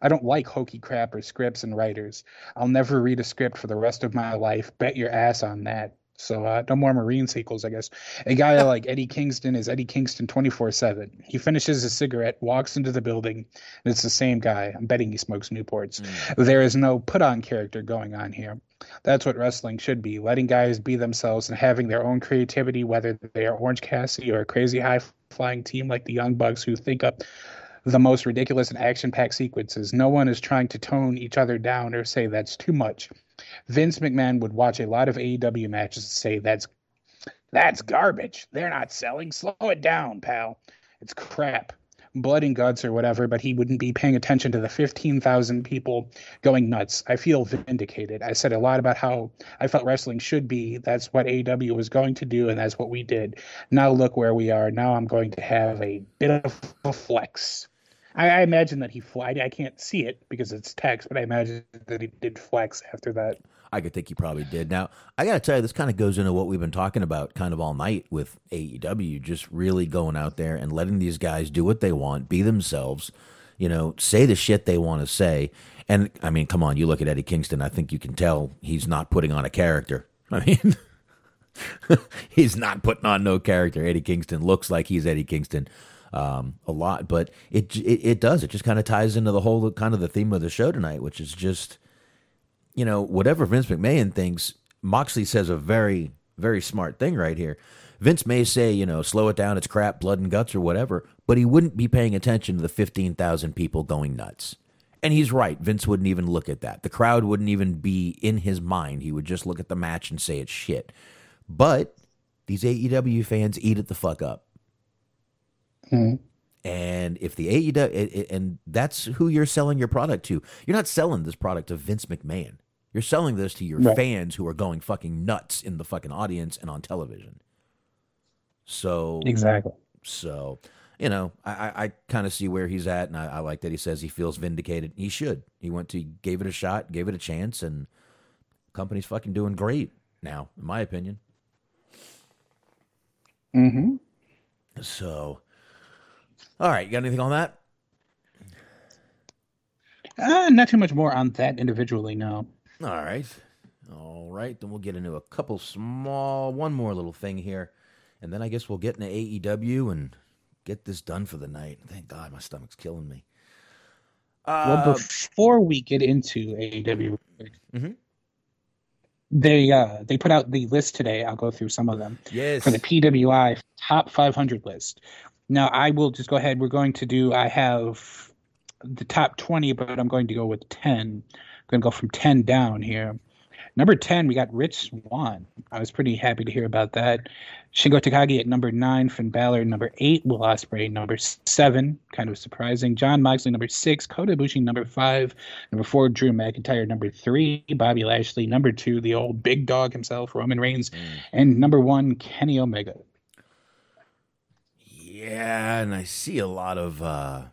S2: I don't like hokey crap or scripts and writers. I'll never read a script for the rest of my life. Bet your ass on that. So uh, no more Marine sequels, I guess. A guy like Eddie Kingston is Eddie Kingston 24 7. He finishes a cigarette, walks into the building, and it's the same guy. I'm betting he smokes Newports. Mm. There is no put on character going on here. That's what wrestling should be letting guys be themselves and having their own creativity, whether they are Orange Cassidy or a crazy high flying team like the Young Bucks who think up the most ridiculous and action packed sequences. No one is trying to tone each other down or say that's too much. Vince McMahon would watch a lot of AEW matches and say that's that's garbage. They're not selling. Slow it down, pal. It's crap. Blood and guts or whatever, but he wouldn't be paying attention to the 15,000 people going nuts. I feel vindicated. I said a lot about how I felt wrestling should be. That's what AEW was going to do, and that's what we did. Now look where we are. Now I'm going to have a bit of a flex. I, I imagine that he flied. I can't see it because it's text, but I imagine that he did flex after that.
S7: I could think he probably did. Now, I got to tell you, this kind of goes into what we've been talking about kind of all night with AEW, just really going out there and letting these guys do what they want, be themselves, you know, say the shit they want to say. And I mean, come on, you look at Eddie Kingston, I think you can tell he's not putting on a character. I mean, he's not putting on no character. Eddie Kingston looks like he's Eddie Kingston um, a lot, but it, it, it does. It just kind of ties into the whole kind of the theme of the show tonight, which is just you know whatever Vince McMahon thinks. Moxley says a very very smart thing right here. Vince may say, you know, slow it down, it's crap, blood and guts or whatever, but he wouldn't be paying attention to the 15,000 people going nuts. And he's right. Vince wouldn't even look at that. The crowd wouldn't even be in his mind. He would just look at the match and say it's shit. But these AEW fans eat it the fuck up. Mm-hmm. And if the AEW, and that's who you're selling your product to. You're not selling this product to Vince McMahon. You're selling this to your right. fans who are going fucking nuts in the fucking audience and on television. So
S2: exactly.
S7: So you know, I, I kind of see where he's at, and I, I, like that he says he feels vindicated. He should. He went to, gave it a shot, gave it a chance, and company's fucking doing great now, in my opinion.
S2: Mm hmm.
S7: So, all right, you got anything on that?
S2: Uh, not too much more on that individually, no.
S7: All right. All right. Then we'll get into a couple small, one more little thing here. And then I guess we'll get into AEW and get this done for the night. Thank God my stomach's killing me.
S2: Uh, well, before we get into AEW, mm-hmm. they uh, they put out the list today. I'll go through some of them.
S7: Yes.
S2: For the PWI top 500 list. Now I will just go ahead. We're going to do. I have the top twenty, but I'm going to go with ten. I'm going to go from ten down here. Number ten, we got Rich Swann. I was pretty happy to hear about that. Shingo Takagi at number nine, Finn Balor number eight, Will Ospreay number seven, kind of surprising. Jon Moxley number six, Kota Ibushi number five, number four, Drew McIntyre number three, Bobby Lashley number two, the old big dog himself, Roman Reigns, mm. and number one, Kenny Omega.
S7: Yeah, and I see a lot of uh,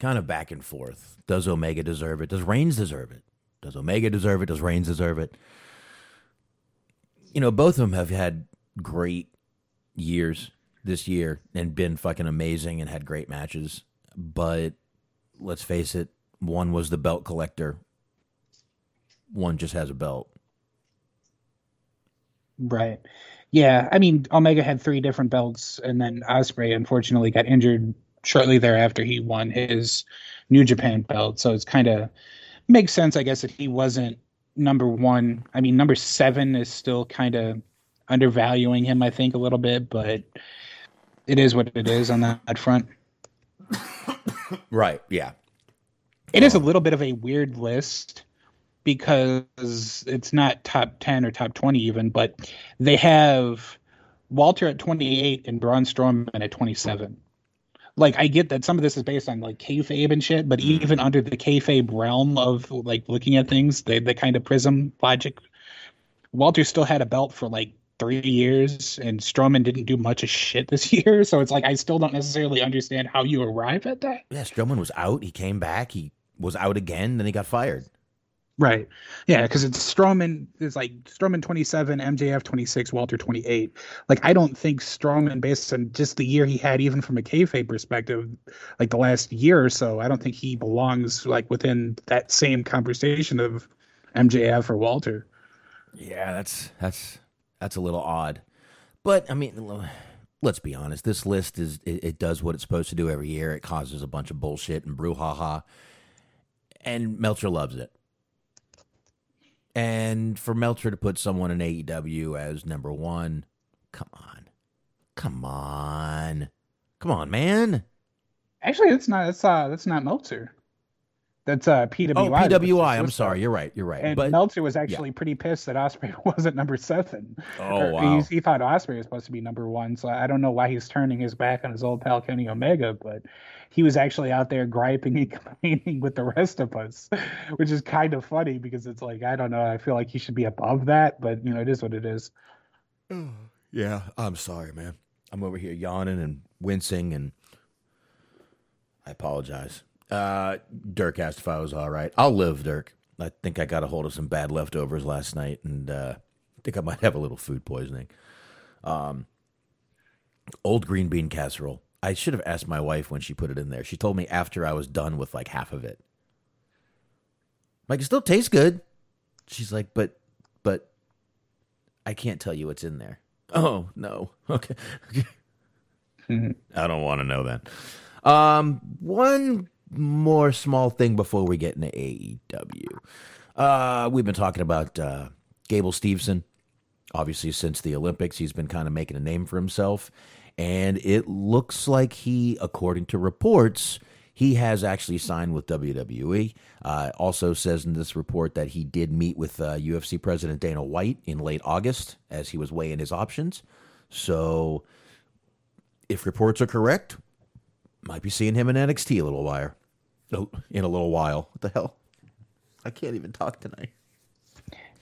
S7: kind of back and forth. Does Omega deserve it? Does Reigns deserve it? Does Omega deserve it? Does Reigns deserve it? You know, both of them have had great years this year and been fucking amazing and had great matches. But let's face it, one was the belt collector. One just has a belt.
S2: Right. Yeah, I mean, Omega had three different belts, and then Ospreay unfortunately got injured shortly thereafter. He won his New Japan belt, so it's kind of makes sense, I guess, that he wasn't number one. I mean, number seven is still kind of undervaluing him, I think, a little bit, but it is what it is on that front.
S7: Right. Yeah.
S2: It is a um, little bit of a weird list because it's not top 10 or top 20 even, but they have Walter at 28 and Braun Strowman at 27. Like, I get that some of this is based on like kayfabe and shit, but even mm-hmm. under the kayfabe realm of like looking at things, the, the kind of prism logic, Walter still had a belt for like three years and Strowman didn't do much of shit this year. So it's like, I still don't necessarily understand how you arrive at that.
S7: Yeah, Strowman was out. He came back. He was out again. Then he got fired.
S2: Right. Yeah, because it's Strowman is like Strowman 27, MJF 26, Walter 28. Like I don't think Strowman, based on just the year he had, even from a kayfabe perspective, like the last year or so, I don't think he belongs like within that same conversation of MJF or Walter.
S7: Yeah, that's that's that's a little odd. But I mean, let's be honest. This list is it, it does what it's supposed to do every year. It causes a bunch of bullshit and brouhaha, and Meltzer loves it. And for Meltzer to put someone in AEW as number one, come on, come on, come on, man.
S2: Actually, that's not that's uh that's not Meltzer. That's uh PWI.
S7: Oh, PWI. I'm sorry. You're right. You're right.
S2: And
S7: but
S2: Meltzer was actually pretty pissed that Ospreay wasn't number seven.
S7: Oh,
S2: Or
S7: wow.
S2: He, he thought Ospreay was supposed to be number one. So I don't know why he's turning his back on his old pal Kenny Omega, but he was actually out there griping and complaining with the rest of us, which is kind of funny because it's like I don't know. I feel like he should be above that, but you know it is what it is.
S7: yeah, I'm sorry, man. I'm over here yawning and wincing, and I apologize. Uh, Dirk asked if I was all right. I'll live, Dirk. I think I got a hold of some bad leftovers last night, and uh, I think I might have a little food poisoning. Um, old green bean casserole. I should have asked my wife when she put it in there. She told me after I was done with like half of it. Like it still tastes good. She's like, but, but, I can't tell you what's in there. Oh no. Okay. I don't want to know that. Um, one more small thing before we get into AEW. Uh, we've been talking about uh, Gable Steveson. Obviously, since the Olympics, he's been kind of making a name for himself, and it looks like he, according to reports, he has actually signed with WWE. Uh, also says in this report that he did meet with uh, UFC President Dana White in late August as he was weighing his options. So, if reports are correct, might be seeing him in NXT a little while. Oh, in a little while. What the hell? I can't even talk tonight.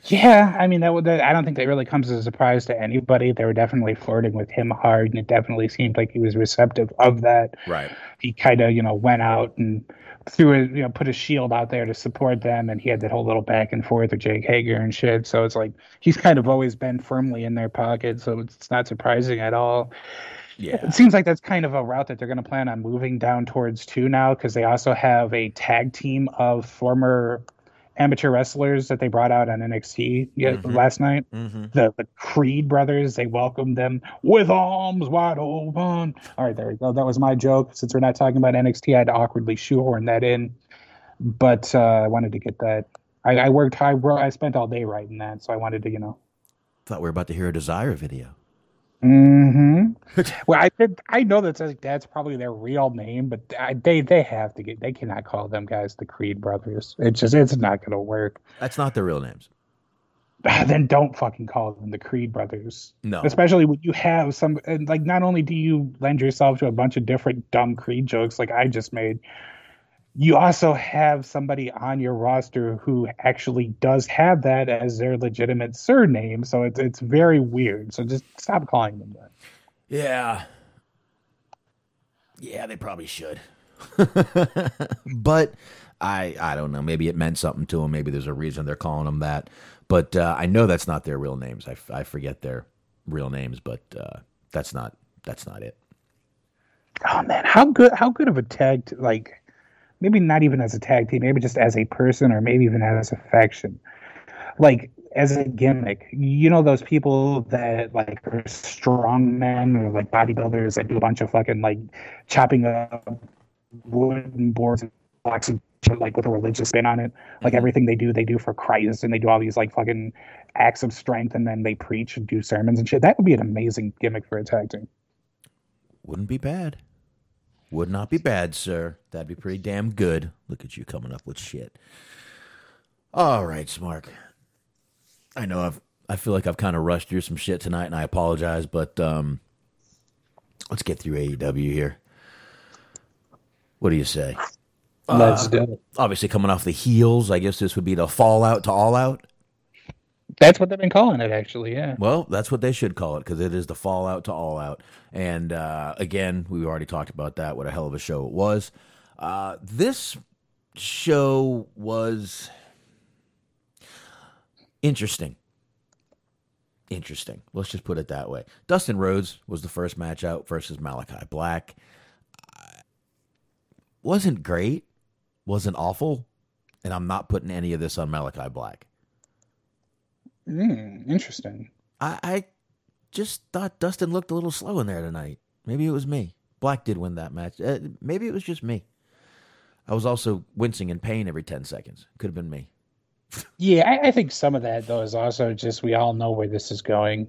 S2: Yeah, I mean that would. That, I don't think that really comes as a surprise to anybody. They were definitely flirting with him hard, and it definitely seemed like he was receptive of that.
S7: Right.
S2: He kind of, you know, went out and threw a, you know, put a shield out there to support them, and he had that whole little back and forth with Jake Hager and shit. So it's like he's kind of always been firmly in their pocket, so it's not surprising at all.
S7: Yeah.
S2: It seems like that's kind of a route that they're going to plan on moving down towards too now, because they also have a tag team of former amateur wrestlers that they brought out on NXT yeah, last night. The the Creed brothers, they welcomed them with arms wide open. All right, there we go. That was my joke. Since we're not talking about NXT, I had to awkwardly shoehorn that in. But uh, I wanted to get that. I, I worked. Wrote. I spent all day writing that, so I wanted to, you know.
S7: Thought we were about to hear a Desire video.
S2: Hmm well, I. I know that's like, that's probably their real name, but I, they they have to get. They cannot call them guys the Creed brothers. It's just it's not going to work.
S7: That's not their real names.
S2: Then don't fucking call them the Creed brothers.
S7: No.
S2: especially when you have some and like. Not only do you lend yourself to a bunch of different dumb Creed jokes like I just made, you also have somebody on your roster who actually does have that as their legitimate surname. So it's it's very weird. So just stop calling them that.
S7: Yeah. Yeah, they probably should. but I I don't know. Maybe it meant something to them. Maybe there's a reason they're calling them that. But uh, I know that's not their real names. I, I forget their real names, but uh, that's not that's not it.
S2: Oh man, how good how good of a tag t- like maybe not even as a tag team, maybe just as a person or maybe even as a faction. Like as a gimmick, you know those people that like are strong men or like bodybuilders that do a bunch of fucking like chopping up wooden boards and blocks and shit, like with a religious spin on it. Like mm-hmm. everything they do, they do for Christ and they do all these like fucking acts of strength and then they preach and do sermons and shit. That would be an amazing gimmick for a tag team.
S7: Wouldn't be bad. Would not be bad, sir. That'd be pretty damn good. Look at you coming up with shit. All right, Smark. I know I've I feel like I've kind of rushed through some shit tonight, and I apologize, but um, let's get through AEW here. What do you say?
S2: Let's do it.
S7: Obviously, coming off the heels, I guess this would be the fallout to all out.
S2: That's what they've been calling it, actually. Yeah.
S7: Well, that's what they should call it because it is the fallout to all out. And uh, again, we already talked about that. What a hell of a show it was. Uh, this show was interesting. Interesting. Let's just put it that way. Dustin Rhodes was the first match out versus Malachi Black. Wasn't great, wasn't awful, and I'm not putting any of this on Malachi Black.
S2: Mm, interesting.
S7: I, I just thought Dustin looked a little slow in there tonight. Maybe it was me. Black did win that match. Uh, maybe it was just me. I was also wincing in pain every 10 seconds. Could have been me.
S2: Yeah, I, I think some of that though is also just we all know where this is going,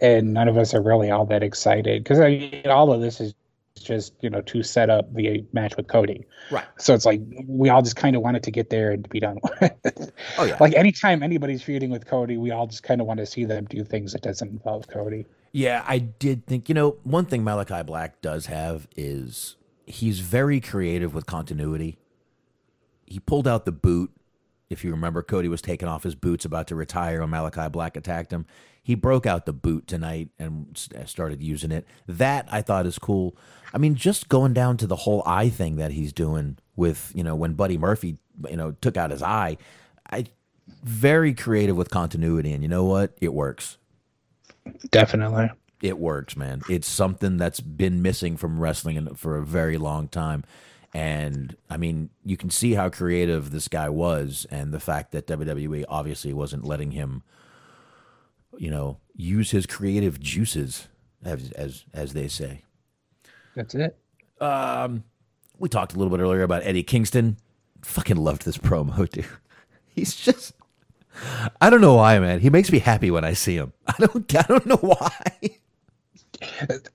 S2: and none of us are really all that excited because I mean, all of this is just you know to set up the match with Cody.
S7: Right.
S2: So it's like we all just kind of wanted to get there and be done with.
S7: Oh, yeah.
S2: Like anytime anybody's feuding with Cody, we all just kind of want to see them do things that doesn't involve Cody.
S7: Yeah, I did think, you know, one thing Malachi Black does have is he's very creative with continuity. He pulled out the boot. If you remember, Cody was taking off his boots about to retire when Malachi Black attacked him. He broke out the boot tonight and uh, started using it. That I thought is cool. I mean, just going down to the whole eye thing that he's doing with, you know, when Buddy Murphy, you know, took out his eye. I very creative with continuity, and you know what? It works.
S2: Definitely.
S7: It works, man. It's something that's been missing from wrestling for a very long time. And I mean, you can see how creative this guy was, and the fact that WWE obviously wasn't letting him, you know, use his creative juices, as as as they say.
S2: That's it.
S7: Um, We talked a little bit earlier about Eddie Kingston. Fucking loved this promo, dude. He's just I don't know why, man. He makes me happy when I see him. I don't I don't know why.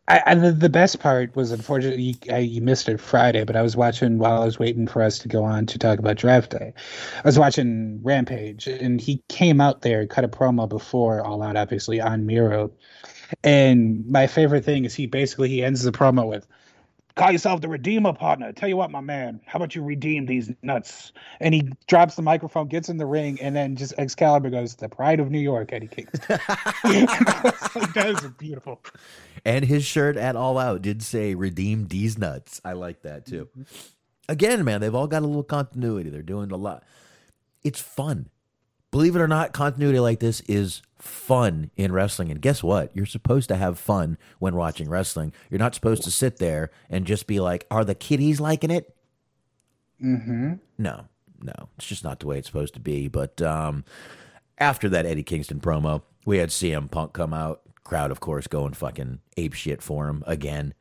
S2: I the, best part was unfortunately you, you missed it Friday, but I was watching while I was waiting for us to go on to talk about draft day. I was watching Rampage, and he came out there, cut a promo before All Out, obviously on Miro. And my favorite thing is he basically he ends the promo with, "Call yourself the Redeemer, partner. Tell you what, my man, how about you redeem these nuts?" And he drops the microphone, gets in the ring, and then just Excalibur goes, "The Pride of New York, Eddie Kingston." that is beautiful.
S7: And his shirt at All Out did say "Redeem these nuts." I like that too. Mm-hmm. Again, man, they've all got a little continuity. They're doing a lot. It's fun. Believe it or not, continuity like this is fun in wrestling. And guess what? You're supposed to have fun when watching wrestling. You're not supposed to sit there and just be like, "Are the kiddies liking it?"
S2: Mm-hmm.
S7: No, no, it's just not the way it's supposed to be. But um, after that Eddie Kingston promo, we had CM Punk come out. Crowd, of course, going fucking ape shit for him again.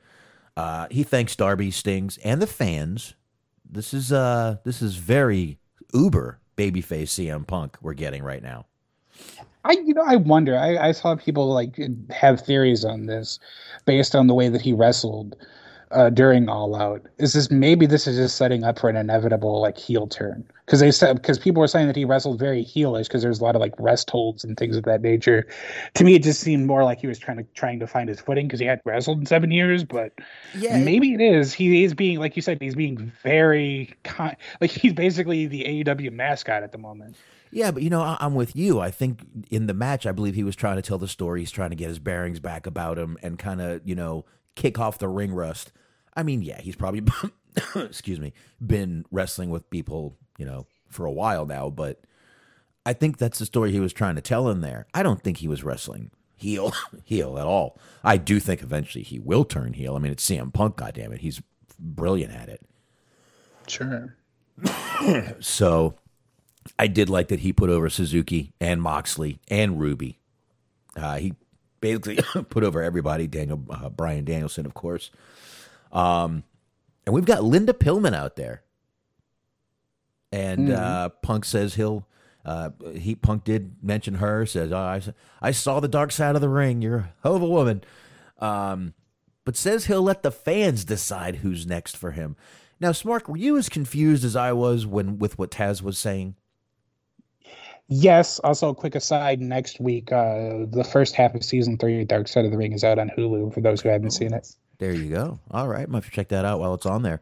S7: Uh, he thanks Darby, Stings, and the fans. This is uh, this is very uber babyface CM Punk we're getting right now.
S2: I you know I wonder. I, I saw people like have theories on this based on the way that he wrestled uh, during All Out. Is this maybe this is just setting up for an inevitable like heel turn? Because they said because people were saying that he wrestled very heelish because there's a lot of like rest holds and things of that nature. To me, it just seemed more like he was trying to trying to find his footing because he hadn't wrestled in seven years. But
S7: Yeah.
S2: maybe it is. He is being like you said. He's being very kind. Like he's basically the AEW mascot at the moment.
S7: Yeah, but you know, I- I'm with you. I think in the match, I believe he was trying to tell the story. He's trying to get his bearings back about him and kind of, you know, kick off the ring rust. I mean, yeah, he's probably, excuse me, been wrestling with people, you know, for a while now, but I think that's the story he was trying to tell in there. I don't think he was wrestling heel heel at all. I do think eventually he will turn heel. I mean, it's CM Punk, goddammit. He's brilliant at it.
S2: Sure.
S7: So I did like that he put over Suzuki and Moxley and Ruby. Uh, he basically put over everybody. Daniel uh, Bryan Danielson, of course. Um, and we've got Linda Pillman out there. And uh, Punk says he'll. Uh, he Punk did mention her. Says, oh, I, I saw the dark side of the ring. You're a hell of a woman. Um, but says he'll let the fans decide who's next for him. Now, Smark, were you as confused as I was when with what Taz was saying?
S2: Yes. Also, a quick aside: next week, uh, the first half of season three, Dark Side of the Ring, is out on Hulu. For those who haven't seen it.
S7: There you go. All right, might have to check that out while it's on there.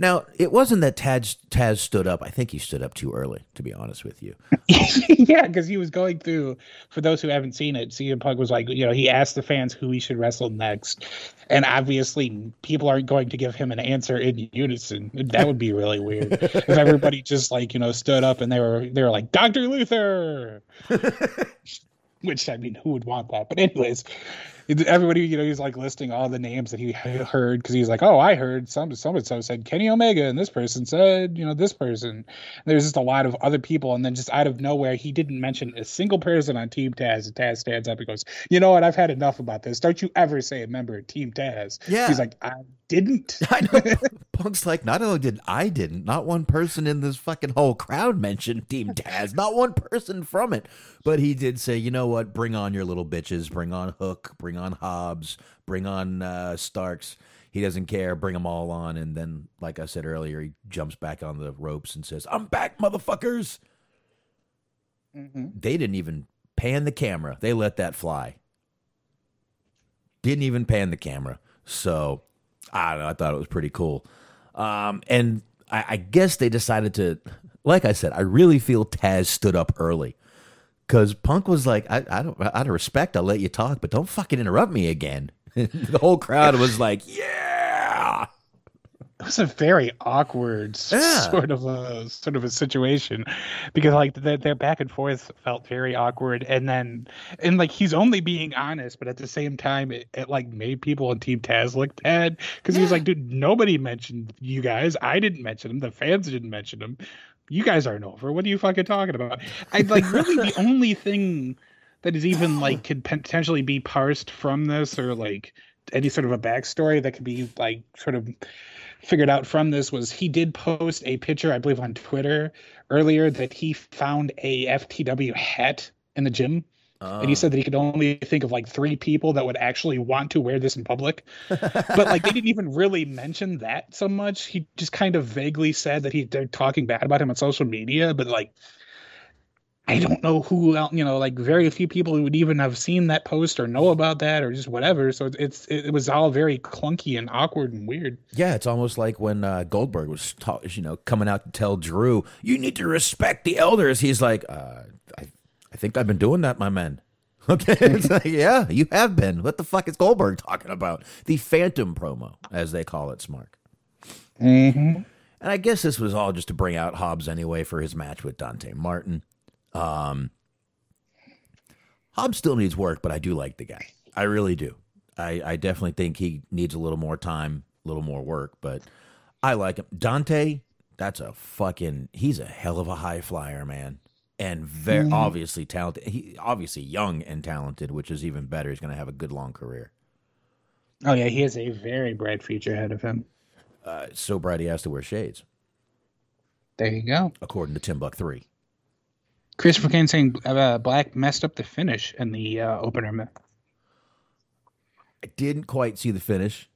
S7: Now, it wasn't that Taz Taz stood up. I think he stood up too early, to be honest with you.
S2: yeah, because he was going through. For those who haven't seen it, CM Punk was like, you know, he asked the fans who he should wrestle next, and obviously people aren't going to give him an answer in unison. That would be really weird if everybody just like you know stood up and they were they were like Doctor Luther. Which I mean, who would want that? But anyways, everybody, you know, he's like listing all the names that he heard because he's like, oh, I heard some some and so said Kenny Omega, and this person said, you know, this person. And there's just a lot of other people, and then just out of nowhere, he didn't mention a single person on Team Taz. And Taz stands up and goes, you know what? I've had enough about this. Don't you ever say a member of Team Taz?
S7: Yeah.
S2: He's like, I didn't.
S7: I know. Punk's like, not only did I didn't, not one person in this fucking whole crowd mentioned Team Taz, not one person from it. But he did say, you know what? Bring on your little bitches. Bring on Hook. Bring on Hobbs. Bring on uh, Starks. He doesn't care. Bring them all on. And then, like I said earlier, he jumps back on the ropes and says, I'm back, motherfuckers. They didn't even pan the camera. They let that fly. Didn't even pan the camera. So I don't know. I thought it was pretty cool. Um, and I, I guess they decided to, like I said, I really feel Taz stood up early because Punk was like, I, I don't, out of respect, I'll let you talk, but don't fucking interrupt me again. the whole crowd was like, yeah.
S2: it was a very awkward
S7: Yeah.
S2: sort of a sort of a situation because like their, their back and forth felt very awkward and then and like he's only being honest but at the same time it, it like made people on team taz look bad because he was like dude nobody mentioned you guys i didn't mention them the fans didn't mention them you guys aren't over what are you fucking talking about i like really the only thing that is even like could potentially be parsed from this or like any sort of a backstory that could be like sort of figured out from this was he did post a picture, I believe, on Twitter earlier that he found a FTW hat in the gym. And he said that he could only think of like three people that would actually want to wear this in public. but like they didn't even really mention that so much. He just kind of vaguely said that he they're talking bad about him on social media, but like I don't know who else, you know, like very few people who would even have seen that post or know about that or just whatever. So it's it was all very clunky and awkward and weird.
S7: Yeah, it's almost like when uh, Goldberg was, ta- you know, coming out to tell Drew, "You need to respect the elders." He's like, uh, "I, I think I've been doing that, my man." Okay, it's like, yeah, you have been. What the fuck is Goldberg talking about? The Phantom promo, as they call it, Smark.
S2: Mm-hmm.
S7: And I guess this was all just to bring out Hobbs anyway for his match with Dante Martin. Um, Hobbs still needs work, but I do like the guy. I really do. I, I definitely think he needs a little more time, a little more work, but I like him. Dante, that's a fucking, he's a hell of a high flyer, man. And very obviously talented. He obviously young and talented, which is even better. He's going to have a good long career.
S2: Oh yeah, he has a very bright future ahead of him.
S7: Uh, so bright he has to wear shades,
S2: There you go.
S7: according to Tim Buck three.
S2: Christopher Kane saying uh, Black messed up the finish in the uh, opener.
S7: I didn't quite see the finish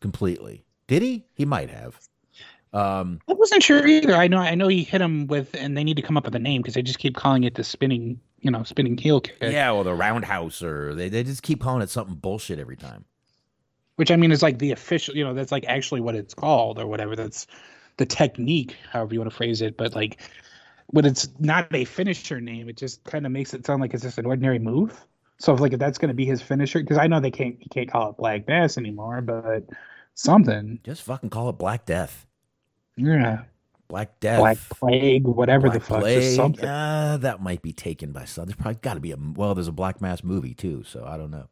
S7: completely. Did he? He might have. Um,
S2: I wasn't sure either. I know I know he hit him with, and they need to come up with a name because they just keep calling it the spinning, you know, spinning heel kick.
S7: yeah, or the roundhouse, or they, they just keep calling it something bullshit every time.
S2: Which I mean is like the official, you know, that's like actually what it's called or whatever. That's the technique, however you want to phrase it. But like, when it's not a finisher name, it just kind of makes it sound like it's just an ordinary move. So if like if that's going to be his finisher, because I know they can't, you can't call it Black Mass anymore, but something.
S7: Just fucking call it Black Death.
S2: Yeah.
S7: Black Death,
S2: Black Plague, whatever
S7: Black
S2: the fuck,
S7: Plague,
S2: just something.
S7: Uh, that might be taken by some. There's probably got to be a well. There's a Black Mass movie too, so I don't know.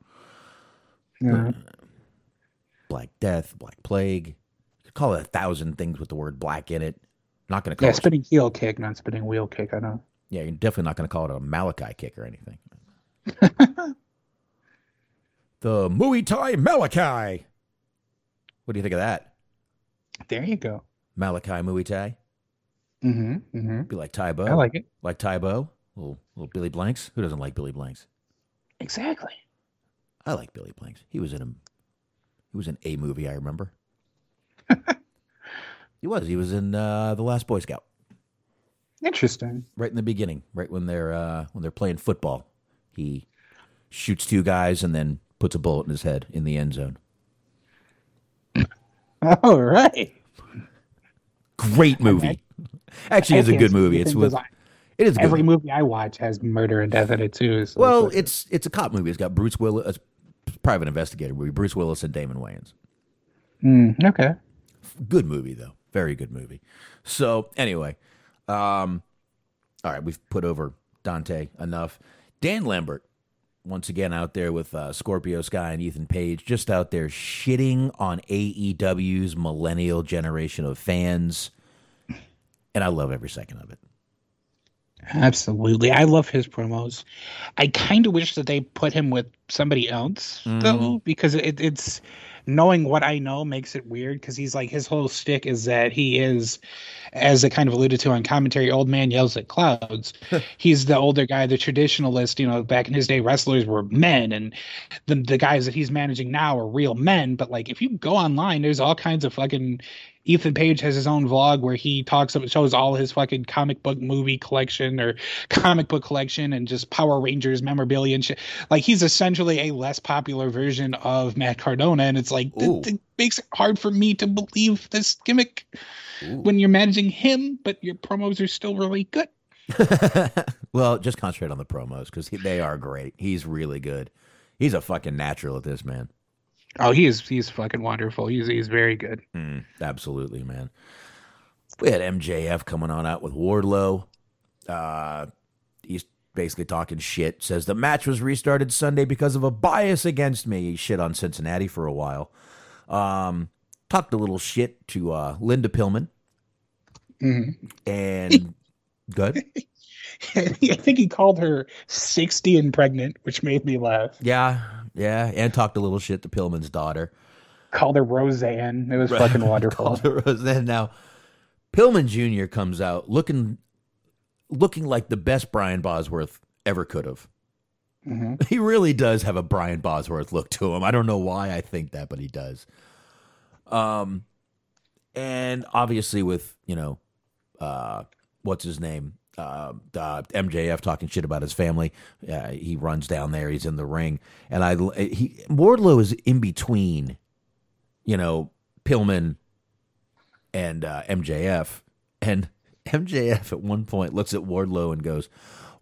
S2: Yeah.
S7: Black Death, Black Plague. You could call it a thousand things with the word black in it. Not going to call
S2: Yeah,
S7: it.
S2: spinning heel kick, not spinning wheel kick. I know.
S7: Yeah, you're definitely not going to call it a Malachi kick or anything. the Muay Thai Malachi. What do you think of that?
S2: There you go.
S7: Malachi Muay?
S2: Mm-hmm. Mm-hmm.
S7: Be like Tae Bo.
S2: I like it.
S7: Like Tae Bo. Little, little Billy Blanks. Who doesn't like Billy Blanks?
S2: Exactly.
S7: I like Billy Blanks. He was in a, he was in a movie, I remember. he was. He was in uh, The Last Boy Scout.
S2: Interesting.
S7: right in the beginning, right when they're uh, when they're playing football. He shoots two guys and then puts a bullet in his head in the end zone.
S2: All right.
S7: Great movie. Actually, it's a good movie. It's with it is
S2: Every
S7: movie.
S2: movie I watch has murder and death in it too. so
S7: Well,
S2: like-
S7: it's it's a cop movie. It's got Bruce Willis, a private investigator movie. Bruce Willis and Damon Wayans.
S2: Mm, okay.
S7: Good movie though. Very good movie. So anyway, um, all right, we've put over Dante enough. Dan Lambert, once again out there with uh, Scorpio Sky and Ethan Page, just out there shitting on AEW's millennial generation of fans, and I love every second of it.
S2: Absolutely. I love his promos. I kind of wish that they put him with somebody else,
S7: Mm-hmm.
S2: though, because it, it's knowing what I know makes it weird because he's like, his whole stick is that he is, as I kind of alluded to on commentary, old man yells at clouds. he's the older guy, the traditionalist. You know, back in his day, wrestlers were men, and the, the guys that he's managing now are real men. But like, if you go online, there's all kinds of fucking Ethan Page has his own vlog where he talks about shows all his fucking comic book movie collection or comic book collection and just Power Rangers memorabilia and shit. Like he's essentially a less popular version of Matt Cardona, and it's like
S7: Ooh.
S2: it, it makes it hard for me to believe this gimmick when you're managing him, but your promos are still really good.
S7: well, just concentrate on the promos because they are great. He's really good. He's a fucking natural at this, man.
S2: Oh, he is he's fucking wonderful. He's he's very good.
S7: Mm, absolutely, man. We had MJF coming on out with Wardlow. Uh, he's basically talking shit. Says the match was restarted Sunday because of a bias against me. He shit on Cincinnati for a while. Um, talked a little shit to uh, Linda Pillman. And good.
S2: I think he called her sixty and pregnant, which made me laugh.
S7: Yeah, yeah. And talked a little shit to Pillman's daughter.
S2: Called her Roseanne. It was fucking wonderful.
S7: Called her Roseanne. Now, Pillman Jr. comes out looking looking like the best Brian Bosworth ever could have. He really does have a Brian Bosworth look to him. I don't know why I think that, but he does. Um, and obviously with you know, uh, what's his name? Uh, uh, MJF talking shit about his family. Uh, he runs down there. He's in the ring, and I he Wardlow is in between, you know, Pillman and uh, MJF, and MJF at one point looks at Wardlow and goes,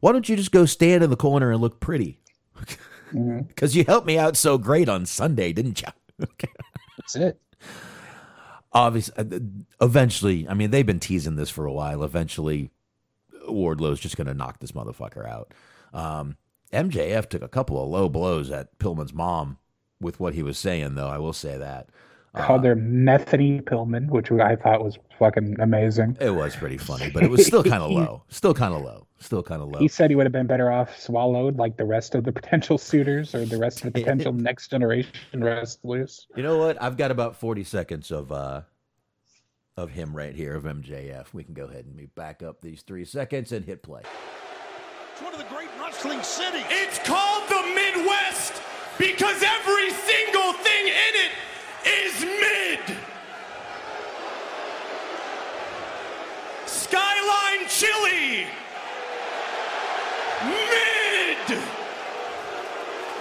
S7: "Why don't you just go stand in the corner and look pretty? Because you helped me out so great on Sunday, didn't you?"
S2: That's it.
S7: obviously eventually i mean they've been teasing this for a while eventually wardlow's just going to knock this motherfucker out um, mjf took a couple of low blows at pillman's mom with what he was saying though i will say that
S2: Called her Methany Pillman, which I thought was fucking amazing.
S7: it was pretty funny but it was still kind of low still kind of low still kind of low
S2: He said he would have been better off swallowed like the rest of the potential suitors or the rest of the potential next generation wrestlers.
S7: you know what i've got about 40 seconds of uh of him right here of mjf we can go ahead and back up these three seconds and hit play
S4: It's one of the great wrestling cities. It's called the Midwest because every single thing in it is mid. Skyline Chili. Mid.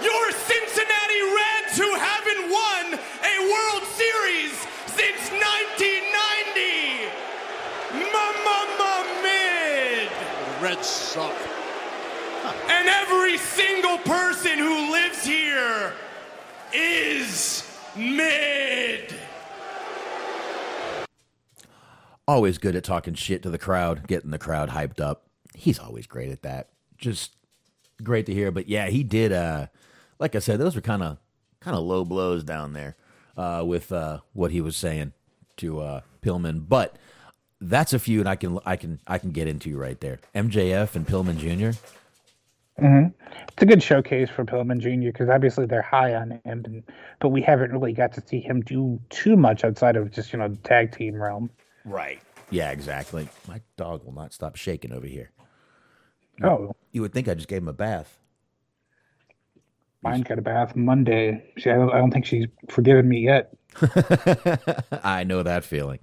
S4: Your Cincinnati Reds who haven't won a World Series since 1990. Mama mid.
S9: The Reds suck.
S4: And every single person who lives here is mid.
S7: always good at talking shit to the crowd, getting the crowd hyped up. He's always great at that. Just great to hear. But yeah, he did. Uh, like I said, those were kind of kind of low blows down there uh, with uh, what he was saying to uh, Pillman. But that's a feud I can I can I can get into right there. MJF and Pillman Jr.
S10: hmm It's a good showcase for Pillman Jr. because obviously they're high on him, and, but we haven't really got to see him do too much outside of just you know the tag team realm.
S7: Right. Yeah, exactly. My dog will not stop shaking over here.
S10: Oh,
S7: You would think I just gave him a bath.
S10: Mine got a bath Monday. She, I, don't, I don't think she's forgiven me yet.
S7: I know that feeling.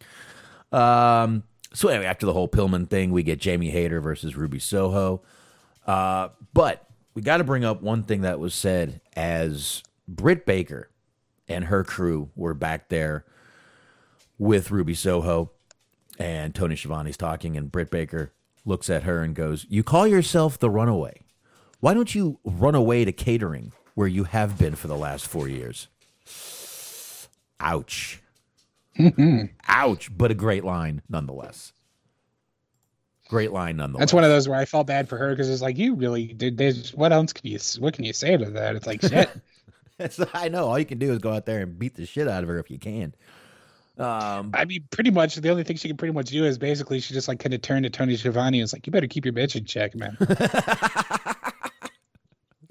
S7: Um, so anyway, after the whole Pillman thing, we get Jamie Hayter versus Ruby Soho. Uh, but we got to bring up one thing that was said as Britt Baker and her crew were back there with Ruby Soho, and Tony Schiavone's talking, and Britt Baker looks at her and goes, "You call yourself the Runaway? Why don't you run away to catering where you have been for the last four years?" Ouch. Ouch, but a great line nonetheless. Great line nonetheless.
S2: That's one of those where I felt bad for her because it's like you really did. There's what else can you what can you say to that? It's like shit.
S7: I know. All you can do is go out there and beat the shit out of her if you can. Um,
S2: I mean, pretty much the only thing she can pretty much do is basically she just like kind of turned to Tony Schiavone and was like, "You better keep your bitch in check, man."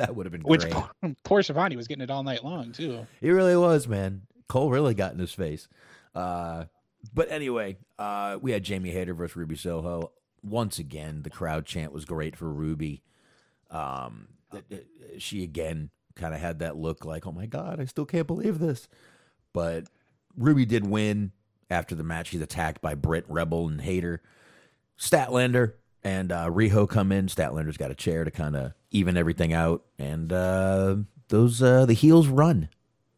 S7: that would have been
S2: Which
S7: great.
S2: poor, poor Schiavone was getting it all night long too.
S7: He really was, man. Cole really got in his face. Uh, but anyway, uh, we had Jamie Hayter versus Ruby Soho. Once again, the crowd chant was great for Ruby. Um, th- th- she again kind of had that look like, oh my God, I still can't believe this. But Ruby did win after the match. She's attacked by Britt, Rebel, and Hayter. Statlander and uh, Riho come in. Statlander's got a chair to kind of even everything out, and uh, those uh, the heels run.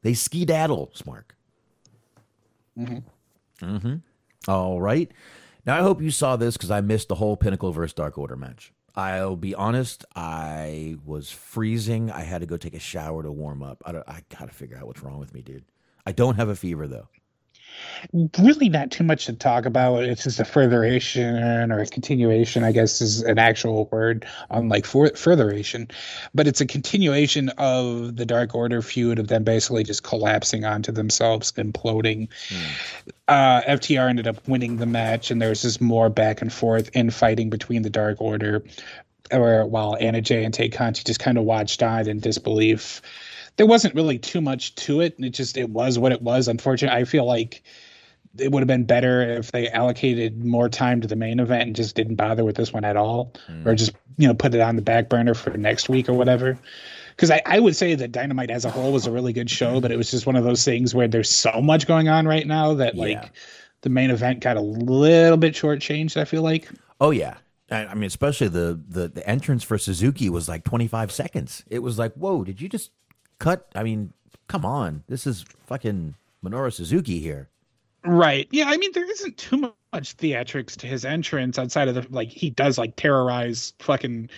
S7: They skedaddle, Smark. Mm-hmm. All right. Now I hope you saw this because I missed the whole Pinnacle versus Dark Order match. I'll be honest, I was freezing. I had to go take a shower to warm up. I, don't, I gotta figure out what's wrong with me, dude. I don't have a fever though.
S2: Really, not too much to talk about. It's just a furtheration or a continuation, I guess, is an actual word, unlike for, furtheration. But it's a continuation of the Dark Order feud of them basically just collapsing onto themselves, imploding. Uh, FTR ended up winning the match, and there was just more back and forth infighting between the Dark Order, or while Anna Jay and Tay Conti just kind of watched on in disbelief there wasn't really too much to it. And it just it was what it was. Unfortunately, I feel like it would have been better if they allocated more time to the main event and just didn't bother with this one at all, or hmm. just you know put it on the back burner for next week or whatever. Because I, I would say that Dynamite as a whole was a really good show, but it was just one of those things where there's so much going on right now that like
S7: Yeah.
S2: the main event got a little bit shortchanged. I feel like.
S7: Oh yeah. I I mean, especially the, the the entrance for Suzuki was like 25 seconds. It was like, whoa, did you just cut? I mean, come on, this is fucking Minoru Suzuki here.
S2: Right. Yeah. I mean, there isn't too much theatrics to his entrance outside of the like he does like terrorize fucking.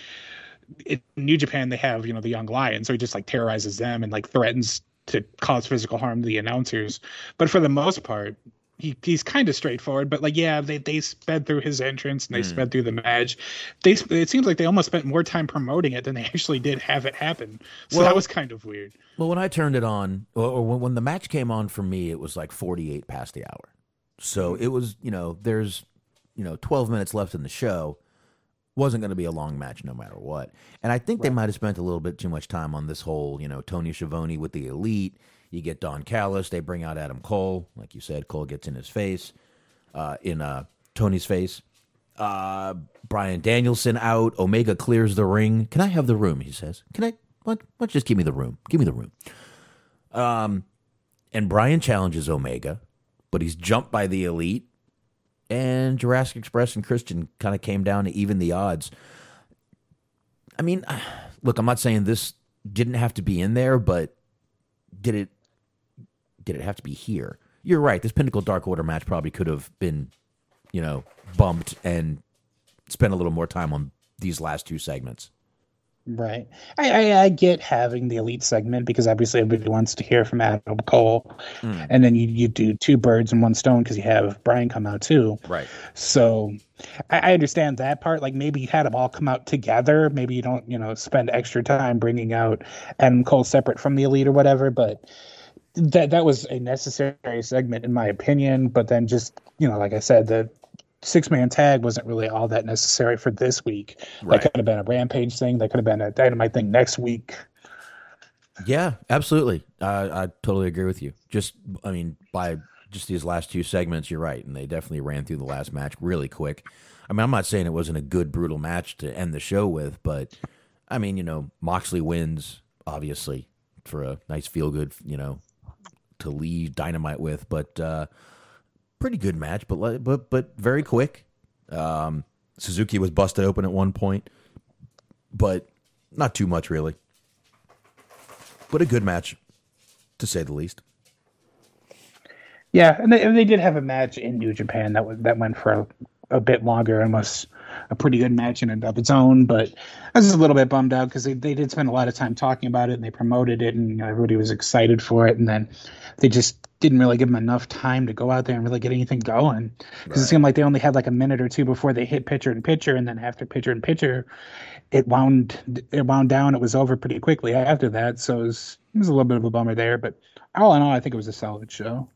S2: In New Japan, they have you know the young lion, so he just like terrorizes them and like threatens to cause physical harm to the announcers. But for the most part, he he's kind of straightforward. But like, yeah, they they sped through his entrance and they hmm. sped through the match. They it seems like they almost spent more time promoting it than they actually did have it happen. So
S7: Well-
S2: that was kind of weird.
S7: Well, when I turned it on, or, or when, when the match came on for me, it was like 48 past the hour. So hmm. it was, you know, there's, you know, 12 minutes left in the show. Wasn't going to be a long match no matter what. And I think they might have spent a little bit too much time on this whole, you know, Tony Schiavone with the elite. You get Don Callis. They bring out Adam Cole. Like you said, Cole gets in his face, uh, in uh, Tony's face. Uh, Bryan Danielson out. Omega clears the ring. Can I have the room? He says. Can I? What? What? Just give me the room. Give me the room. Um, and Bryan challenges Omega, but he's jumped by the elite. And Jurassic Express and Christian kind of came down to even the odds. I mean, look, I'm not saying this didn't have to be in there, but did it? Did it have to be here? You're right. This Pinnacle Dark Order match probably could have been, you know, bumped and spent a little more time on these last two segments.
S2: Right. I, I, I get having the elite segment because obviously everybody wants to hear from Adam Cole,
S7: Mm.
S2: and then you, you do two birds in one stone because you have Bryan come out too.
S7: Right.
S2: So I, I understand that part. Like maybe you had them all come out together. Maybe you don't, you know, spend extra time bringing out Adam Cole separate from the elite or whatever. But that that was a necessary segment in my opinion. But then just you know, like I said, the six man tag wasn't really all that necessary for this week.
S7: Right.
S2: That could have been a rampage thing. That could have been a dynamite thing next week.
S7: Yeah, absolutely. Uh, I totally agree with you. Just, I mean, by just these last two segments, you're right, and they definitely ran through the last match really quick. I mean, I'm not saying it wasn't a good, brutal match to end the show with, but I mean, you know, Moxley wins obviously for a nice feel good, you know, to leave Dynamite with, but uh, pretty good match, but but but very quick. Um, Suzuki was busted open at one point, but not too much really but a good match, to say the least.
S2: Yeah, and they, and they did have a match in New Japan that was that went for a, a bit longer and was a pretty good match in and of its own. But I was a little bit bummed out because they, they did spend a lot of time talking about it and they promoted it and you know, everybody was excited for it, and then they just didn't really give them enough time to go out there and really get anything going because it seemed like they only had like a minute or two before they hit picture and picture, and then after picture and picture, it wound it wound down. It was over pretty quickly after that, so it was, it was a little bit of a bummer there. But all in all, I think it was a solid show.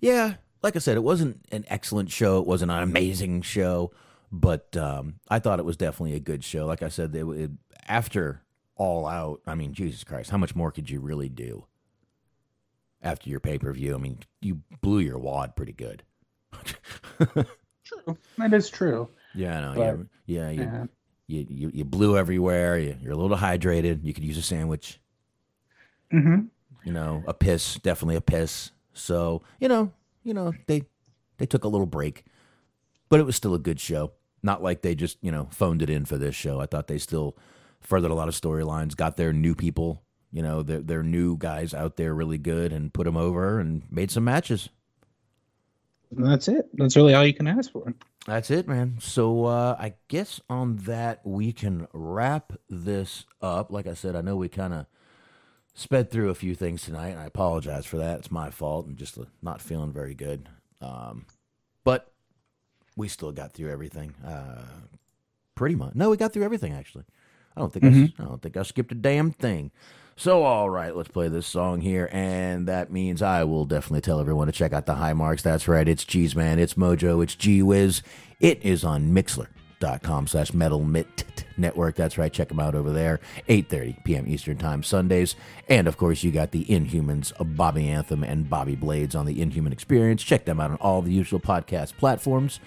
S7: Yeah, like I said, it wasn't an excellent show. It wasn't an amazing show, but um, I thought it was definitely a good show. Like I said, they, it, after All Out, I mean, Jesus Christ, how much more could you really do after your pay per view? I mean, you blew your wad pretty good.
S2: True, that is true.
S7: Yeah, I know.
S2: But-
S7: yeah, yeah, you. You, you you blew everywhere. You, you're a little hydrated. You could use a sandwich.
S2: hmm
S7: you know, a piss, definitely a piss. So, you know, you know, they they took a little break. But it was still a good show. Not like they just, you know, phoned it in for this show. I thought they still furthered a lot of storylines, got their new people, you know, their their new guys out there really good and put them over and made some matches.
S2: That's it. That's really all you can ask for.
S7: That's it, man. So uh, I guess on that we can wrap this up. Like I said, I know we kind of sped through a few things tonight, and I apologize for that. It's my fault. I'm just uh, not feeling very good. Um, but we still got through everything. Uh, pretty much. No, we got through everything actually. I don't think I s I I, don't think I skipped a damn thing. So all right, let's play this song here, and that means I will definitely tell everyone to check out the high marks. That's right, it's Cheese Man, it's Mojo, it's G Wiz. It is on Mixlr.com slash Metal Network. That's right, check them out over there. 8:30 p.m. Eastern Time Sundays, and of course you got the Inhumans, of Bobby Anthem and Bobby Blades on the Inhuman Experience. Check them out on all the usual podcast platforms.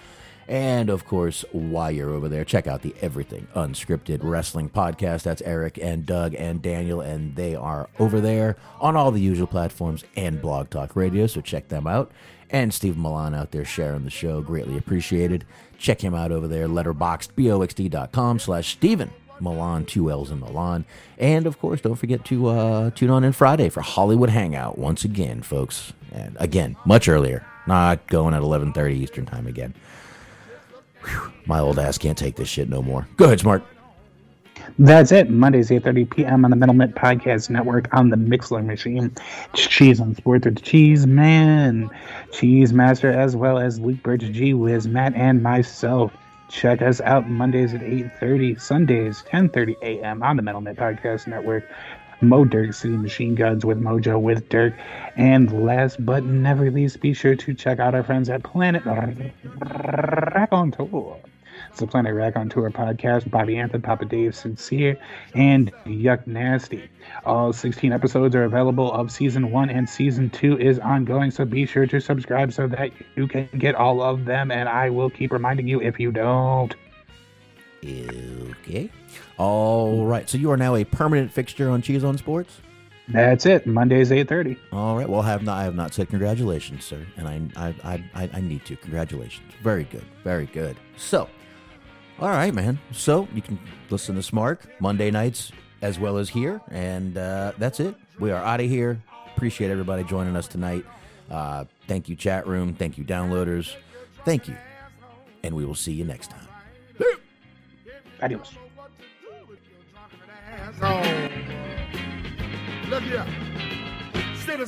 S7: And of course, while you're over there, check out the Everything Unscripted Wrestling Podcast. That's Eric and Doug and Daniel, and they are over there on all the usual platforms and Blog Talk Radio. So check them out. And Steve Millan out there sharing the show, greatly appreciated. Check him out over there, Letterboxd, boxd.com slash Steven Millan, two L's in Millan. And of course, don't forget to uh, tune on in Friday for Hollywood Hangout once again, folks. And again, much earlier, not going at 11:30 Eastern Time again. Whew, my old ass can't take this shit no more. Go ahead, Smark.
S2: That's it. Mondays, 8.30 p.m. on the Metal Mint Podcast Network on the Mixlr machine. Cheese on Sports with Cheese Man, Cheese Master, as well as Luke Birch, G Wiz, Matt, and myself. Check us out Mondays at 8.30, Sundays, 10.30 a.m. on the Metal Mint Podcast Network. Mo Dirk City Machine Guns with Mojo with Dirk. And last but never least, be sure to check out our friends at Planet Rack on Tour. The Planet Rack on Tour podcast. Bobby Anthony, Papa Dave, Sincere, and Yuck Nasty. All 16 episodes are available of season one, and season two is ongoing. So be sure to subscribe so that you can get all of them. And I will keep reminding you if you don't.
S7: Okay. All right. So you are now a permanent fixture on Cheese on Sports.
S2: That's it. Mondays 8:30.
S7: All right. Well, I have not. I have not said congratulations, sir, and I, I, I, I need to. Congratulations. Very good. Very good. So, all right, man. So you can listen to Smark Monday nights as well as here, and uh, that's it. We are out of here. Appreciate everybody joining us tonight. Uh, thank you, chat room. Thank you, downloaders. Thank you, and we will see you next time.
S2: Adios.
S8: So, look here.